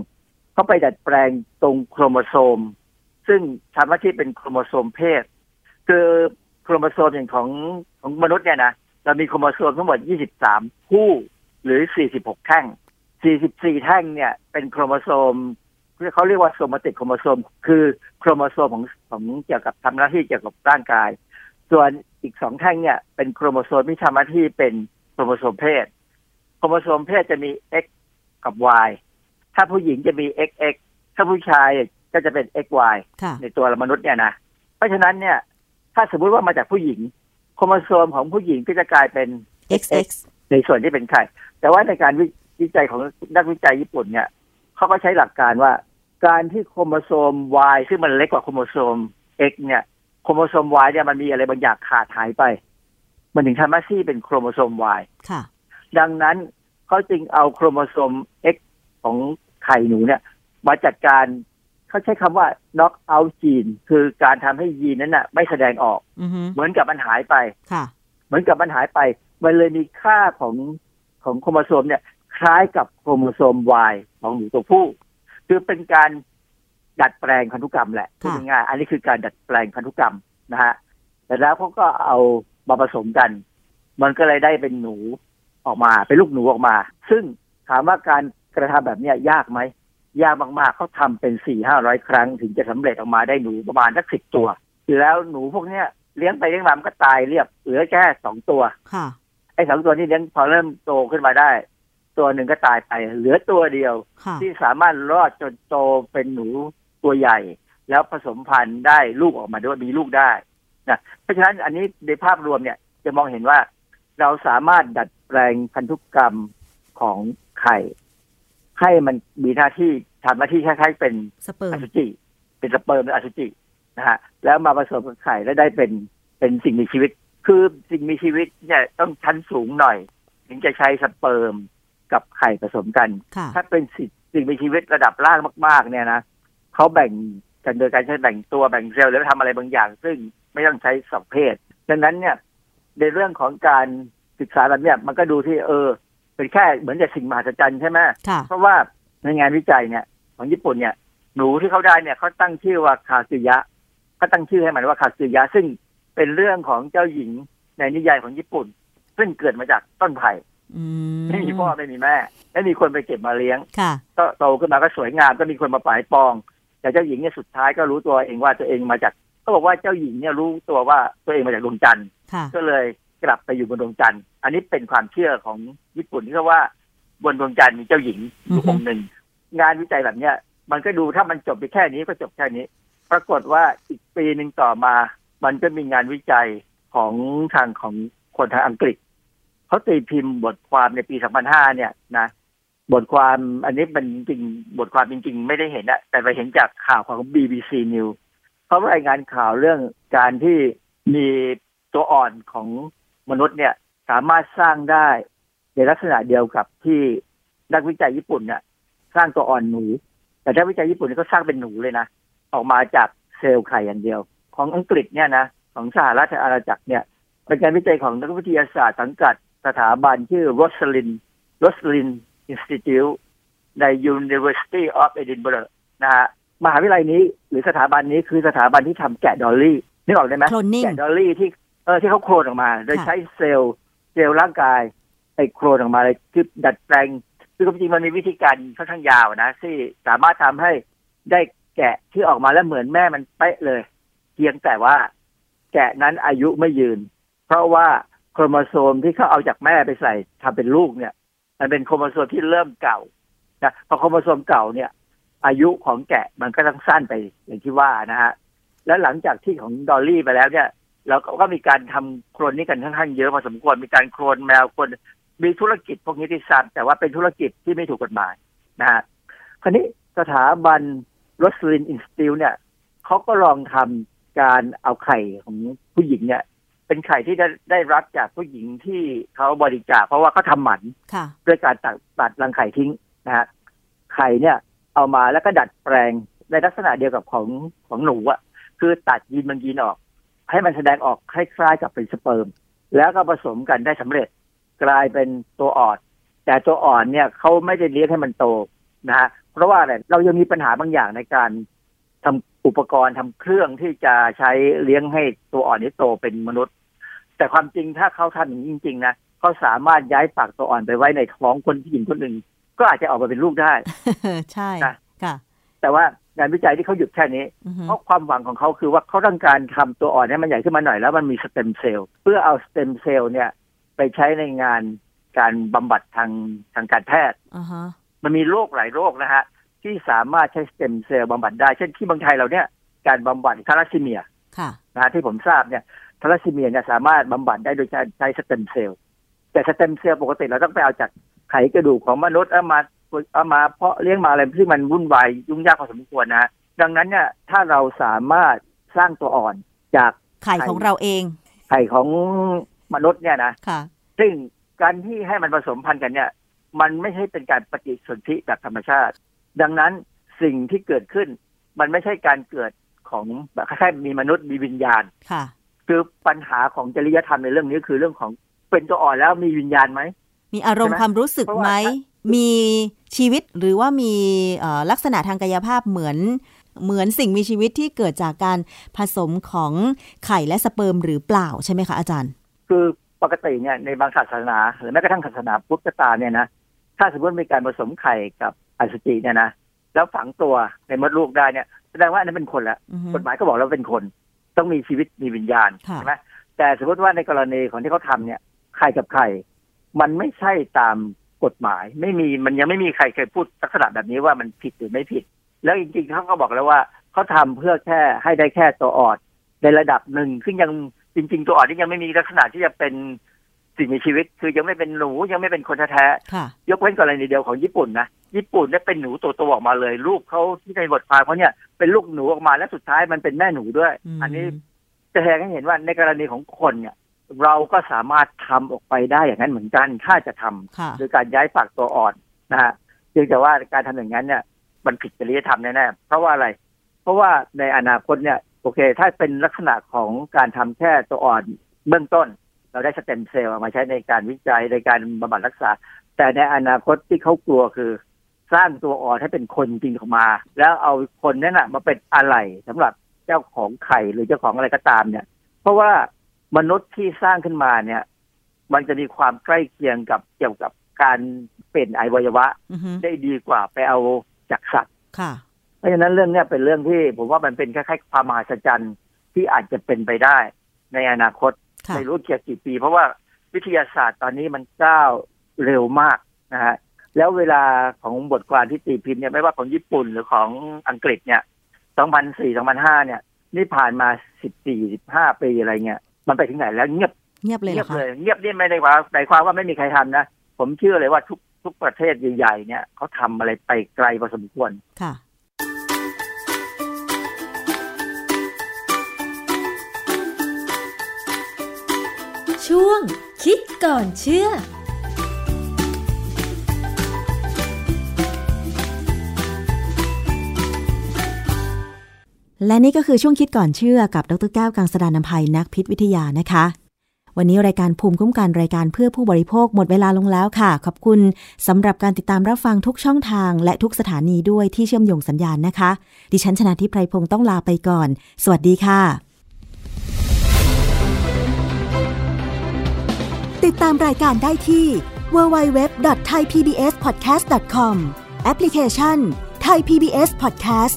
เขาไปดัดแปลงตรงโครโมโซม ซึ่งทำหน้าที่เป็นโครโมโซมเพศ คือโครโมโซมอย่างของของมนุษย์เนี่ยนะเรามีโครโมโซมทั้งหมด 23 คู่หรือ 46 แท่ง 44 แท่งเนี่ยเป็นโครโมโซมเขาเรียกว่า somatic chromosome คือโครโมโซมของของเกี่ยวกับทำหน้าที่เกี่ยวกับร่างกาย ส่วน อีกสองแท่งเนี่ยเป็นโครโมโซมที่ทำหน้าที่เป็นโครโมโซมเพศ โครโมโซมเพศจะมี X กับ Y ถ้าผู้หญิงจะมี XX ถ้าผู้ชายก็จะเป็น XY ค่ะในตัวมนุษย์เนี่ยนะ เพราะฉะนั้นเนี่ย ถ้าสมมุติว่ามาจากผู้หญิง โครโมโซมของผู้หญิงก็จะกลายเป็น XX ในส่วนที่เป็นไข่แต่ว่าในการวิวิจัยของนักวิจัยญี่ปุ่นเนี่ยเขาก็ใช้หลักการว่า การที่โครโมโซม Y ซึ่งมันเล็กกว่าโครโมโซม X เนี่ย โครโมโซม Y เนี่ยมันมีอะไรบางอย่างขาดหายไป มันถึงทำให้ซี่เป็นโครโมโซม Y ค่ะ ดังนั้นเขาจึงเอาโครโมโซม X ของไข่หนูเนี่ย มาจัดการเขาใช้คำว่า knock out gene คือการทำให้ยีนนั้นน่ะ ไม่แสดงออกอือฮึเหมเหมือนกับมันหายไปค่ะ เหมือนกับมันหายไป มันเลยมีค่าของของโครโมโซมเนี่ย คล้ายกับโครโมโซม Y ของหนูตัวผู้ คือเป็นการ ดัดแปลงพันธุกรรมแหละพูดค่ะง่ายๆอันนี้คือการดัดแปลงพันธุกรรมนะฮะแต่แล้วเขาก็เอามาผสมกัน มันก็เลยได้เป็นหนูออกมาเป็นลูกหนูออกมา ซึ่งถามว่าการกระทำแบบเนี้ยยากไหมยากมากๆเขาทำเป็นสี่ห้าร้อยครั้ง ถึงจะสำเร็จออกมาได้หนูประมาณสักสิบตัว แล้วหนูพวกเนี้ยเลี้ยงไปเลี้ยงมามันก็ตายเรียบเหลือแค่สองตัวค่ะไอ้สองตัวนี้เลี้ยงพอเริ่มโตขึ้นมาได้ ตัวหนึ่งก็ตายไป เหลือตัวเดียวค่ะที่สามารถรอดจนโตเป็นหนู ตัวใหญ่ แล้วผสมพันธุ์ได้ลูกออกมาด้วยมีลูกได้นะเพราะฉะนั้นอันนี้ในภาพรวมเนี่ยจะมองเห็นว่า เราสามารถดัดแปลงพันธุกรรมของไข่ ให้มันมีหน้าที่ทำหน้าที่คล้ายๆเป็นสเปิร์มอสุจิเป็นสเปิร์มหรืออสุจินะฮะแล้วมาผสมกับไข่แล้วได้เป็นเป็นสิ่งมีชีวิต คือสิ่งมีชีวิตเนี่ยต้องชั้นสูงหน่อย ถึงจะใช้สเปิร์มกับไข่ผสมกันค่ะถ้าเป็นสิ่งสิ่งมีชีวิตระดับล่างมาก ๆ เนี่ยนะ เขาแบ่งกันโดยการใช้แบ่งตัวแบ่งเซลล์แล้วทำอะไรบางอย่าง ซึ่งไม่ต้องใช้สองเพศดังนั้นเนี่ยในเรื่องของการศึกษาแบบเนี้ยมันก็ดูที่เออ เป็นแค่เหมือนกับสิ่งมหัศจรรย์ใช่ไหมค่ะเพราะว่าในงานวิจัยเนี่ย ของญี่ปุ่นเนี่ยหนูที่เขาได้เนี่ยเขาตั้งชื่อว่าคาซึยะเขาตั้งชื่อให้มันว่าคาซึยะ ซึ่งเป็นเรื่องของเจ้าหญิงในนิยายของญี่ปุ่น ซึ่งเกิดมาจากต้นไผ่อืมไม่มีพ่อไม่มีแม่ และมีคนไปเก็บมาเลี้ยงค่ะก็โตขึ้นมาก็สวยงามก็มีคนมาปลายปอง แต่เจ้าหญิงเนี่ยสุดท้ายก็รู้ตัวเองว่าตัวเองมาจากก็บอกว่าเจ้าหญิงเนี่ยรู้ตัวว่าตัวเองมาจากดวงจันทร์ค่ะก็เลยกลับไปอยู่บนดวงจันทร์ อันนี้เป็นความเชื่อของญี่ปุ่นที่เขาว่าบนดวงจันทร์มีเจ้าหญิงอยู่องค์หนึ่งงานวิจัยแบบเนี้ยมันก็ดูถ้ามันจบไปแค่นี้ก็จบแค่นี้ ปรากฏว่าอีกปีหนึ่งต่อมา มันก็มีงานวิจัยของทางของคนทางอังกฤษเขาตีพิมพ์บทความในปี 2005 เนี่ยนะ บทความอันนี้มันจริงบทความจริง ๆ ไม่ได้เห็นอะแต่ไปเห็นจากข่าวของ BBC News เขารายงานข่าวเรื่องการที่มีตัวอ่อนของมนุษย์เนี่ยสามารถสร้างได้ในลักษณะเดียวกับที่นักวิจัยญี่ปุ่นเนี่ยสร้างตัวอ่อนหนู แต่นักวิจัยญี่ปุ่นเขาสร้างเป็นหนูเลยนะ ออกมาจากเซลล์ไข่อย่างเดียว ของอังกฤษเนี่ยนะของสหรัฐอาณาจักรเนี่ยเป็นการวิจัยของนักวิทยาศาสตร์สังกัดสถาบันชื่อ Rosalind Rosalind Institute ใน University of Edinburgh นะฮะมหาวิทยาลัยนี้ หรือสถาบันนี้คือสถาบันที่ทำแกะดอลลี่นึกออกได้ไหม Cloning แกะดอลลี่ที่เออที่เขาโคลนออกมา โดยค่ะใช้เซลล์เซลล์ร่างกายไปโคลนออกมาเลยคือดัดแปลงคือความจริงมันมีวิธีการค่อนข้างยาวนะที่สามารถทำให้ได้แกะที่ออกมาแล้วเหมือนแม่มันเป๊ะเลย เพียงแต่ว่าแกะนั้นอายุไม่ยืน เพราะว่าโครโมโซมที่เขาเอาจากแม่ไปใส่ทำเป็นลูกเนี่ย มันเป็นโครโมโซมที่เริ่มเก่านะพอโครโมโซมเก่าเนี่ย อายุของแกะมันก็ต้องสั้นไปอย่างที่ว่านะฮะแล้วหลังจากที่ของดอลลี่ไปแล้วเนี่ยเราก็มีการทำโคลนนี้กันค่อนข้างเยอะพอสมควรมีการโคลนแมวโคลนมีธุรกิจพวกนี้ที่ซันแต่ว่าเป็นธุรกิจที่ไม่ถูกกฎหมายนะฮะคราวนี้สถาบัน Roslin Institute เนี่ยเขาก็ลองทำการเอาไข่ของผู้หญิงเนี่ย เป็นไข่ที่ได้ได้รับจากผู้หญิงที่เขาบริจาคเพราะว่าเขาทำหมันค่ะด้วยการตัดตัดรังไข่ทิ้งนะฮะไข่เนี่ย เอามาแล้วก็ดัดแปลงในลักษณะเดียวกับของของหนูอะคือตัดยีนบางยีนออก ให้มันแสดงออกคล้ายๆกับเป็นสเปิร์ม แล้วก็ผสมกันได้สำเร็จกลายเป็นตัวอ่อน แต่ตัวอ่อนเนี่ยเขาไม่ได้เลี้ยงให้มันโตนะฮะเพราะว่าอะไรเรายังมีปัญหาบางอย่างในการทำ อุปกรณ์ทำเครื่องที่จะใช้เลี้ยงให้ตัวอ่อนนี้โตเป็นมนุษย์ แต่ความจริงถ้าเขาทำอย่างนี้จริง ๆ นะเขาสามารถย้ายปากตัวอ่อนไปไว้ในท้องคนผู้หญิงคนหนึ่งก็อาจจะออกมาเป็นลูกได้ใช่นะค่ะ แต่ว่างานวิจัยที่เขาหยุดแค่นี้อือฮึเพราะความหวังของเขาคือว่าเขาต้องการทำตัวอ่อนให้มันใหญ่ขึ้นมาหน่อยแล้วมันมีสเต็มเซลล์เพื่อเอาสเต็มเซลล์เนี่ย ไปใช้ในงานการบำบัดทางทางการแพทย์อ่าฮะมันมีโรคหลายโรคนะฮะ ที่สามารถใช้สเต็มเซลล์บำบัดได้ เช่นที่เมืองไทยเราเนี่ยการบำบัดธาลัสซีเมียค่ะนะฮะที่ผมทราบเนี่ยธาลัสซีเมียเนี่ยสามารถบำบัดได้โดยการใช้สเต็มเซลล์แต่สเต็มเซลล์ปกติเราต้องไปเอาจากไขกระดูกของมนุษย์เอามาเอามาเพาะเลี้ยงมาอะไรซึ่งมันวุ่นวายยุ่งยากพอสมควรนะฮะดังนั้นเนี่ยถ้าเราสามารถสร้างตัวอ่อนจากไข่ของเราเอง ไข่ของมนุษย์เนี่ยนะค่ะ ซึ่งการที่ให้มันผสมพันธุ์กันเนี่ย มันไม่ใช่เป็นการปฏิสนธิแบบธรรมชาติ ดังนั้นสิ่งที่เกิดขึ้น มันไม่ใช่การเกิดของแบบคล้ายๆมีมนุษย์มีวิญญาณค่ะ คือปัญหาของจริยธรรมในเรื่องนี้คือเรื่องของเป็นตัวอ่อนแล้วมีวิญญาณไหม มีอารมณ์ใช่ไหมความรู้สึกเพราะว่าไหม มีชีวิตหรือว่ามีเอ่อลักษณะทางกายภาพเหมือนเหมือนสิ่งมีชีวิตที่เกิดจากการผสมของไข่และสเปิร์มหรือเปล่าใช่ไหมคะอาจารย์ คือปกติเนี่ยในบางศาสนา หรือแม้กระทั่งศาสนาพุทธก็ตามเนี่ยนะถ้าสมมติมีการผสมไข่กับ อสุจิเนี่ยนะแล้วฝังตัวในมดลูกได้เนี่ยแสดงว่าอันนั้นเป็นคนละอือฮึกฎหมายก็บอกแล้วเป็นคน ต้องมีชีวิตมีวิญญาณค่ะใช่ไหมแต่สมมติว่าในกรณีของที่เขาทำเนี่ยไข่กับไข่มันไม่ใช่ตามกฎหมาย ไม่มีมันยังไม่มีใครเคยพูดลักษณะแบบนี้ว่ามันผิดหรือไม่ผิด แล้วจริงๆเขาก็บอกแล้วว่าเขาทำเพื่อแค่ให้ได้แค่ตัวอ่อนในระดับหนึ่งซึ่งยังจริง ๆ ตัวอ่อนที่ยังไม่มีลักษณะที่จะเป็นสิ่งมีชีวิต คือยังไม่เป็นหนูยังไม่เป็นคนแท้ค่ะๆยกเว้นกรณีเดียวของญี่ปุ่นนะ ญี่ปุ่นเนี่ยเป็นหนูตัวโตออกมาเลยลูกเขาที่ในบทความเขาเนี่ยเป็นลูกหนูออกมาและสุดท้ายมันเป็นแม่หนูด้วยมอันนี้จะแสดงให้เห็นว่าในกรณีของคนเนี่ย เราก็สามารถทำออกไปได้อย่างนั้นเหมือนกันถ้าจะทำค่ะโดยการย้ายปากตัวอ่อนนะฮะเพียงแต่ว่าการทำอย่างนั้นเนี่ย มันผิดจริยธรรมแน่ๆเพราะว่าอะไร เพราะว่าในอนาคตเนี่ยโอเค ถ้าเป็นลักษณะของการทำแค่ตัวอ่อนเบื้องต้น เราได้สเต็มเซลล์เอามาใช้ในการวิจัยในการบำบัดรักษา แต่ในอนาคตที่เขากลัวคือ สร้างตัวอ่อนให้เป็นคนจริงออกมา แล้วเอาคนนั้นน่ะมาเป็นอะไรสำหรับเจ้าของไข่หรือเจ้าของอะไรก็ตามเนี่ย เพราะว่ามนุษย์ที่สร้างขึ้นมาเนี่ย มันจะมีความใกล้เคียงกับเกี่ยวกับการเป็นอวัยวะอือฮึได้ดีกว่าไปเอาจากสัตว์ค่ะ เพราะฉะนั้นเรื่องเนี้ยเป็นเรื่องที่ผมว่ามันเป็นคล้ายๆความมหัศจรรย์ที่อาจจะเป็นไปได้ในอนาคตค่ะไม่รู้เกี่ยวกี่ปี เพราะว่าวิทยาศาสตร์ตอนนี้มันก้าวเร็วมากนะฮะ แล้วเวลาของบทความที่ตีพิมพ์เนี่ยไม่ว่าของญี่ปุ่นหรือของอังกฤษเนี่ย 2004 2005 เนี่ย นี่ผ่านมา 14 15 ปีอะไรเงี้ย มันไปถึงไหนแล้วเงียบ เงียบเลยเหรเงีอยบคะเลยเงียบนี่ไม่ได้ว่าหมายความว่าไม่มีใครทำนะ ผมเชื่อเลยว่าทุกทุกประเทศใหญ่ๆเนี่ยเขาทำอะไรไปไกลพอสมควร ค่ะ ช่วงคิดก่อนเชื่อ และนี่ก็คือช่วงคิดก่อนเชื่อกับดรแก้วกังสดานนภัยนักพิษวิทยานะคะ วันนี้รายการภูมิคุ้มกันรายการเพื่อผู้บริโภคหมดเวลาลงแล้วค่ะ ขอบคุณสำหรับการติดตามรับฟังทุกช่องทาง และทุกสถานีด้วยที่เชื่อมโยงสัญญาณนะคะ ดิฉันชนะทิพไพรพงศ์ต้องลาไปก่อน สวัสดีค่ะ ติดตามรายการได้ที่ www.thaipbspodcast.com แอปพลิเคชัน Thai PBS Podcast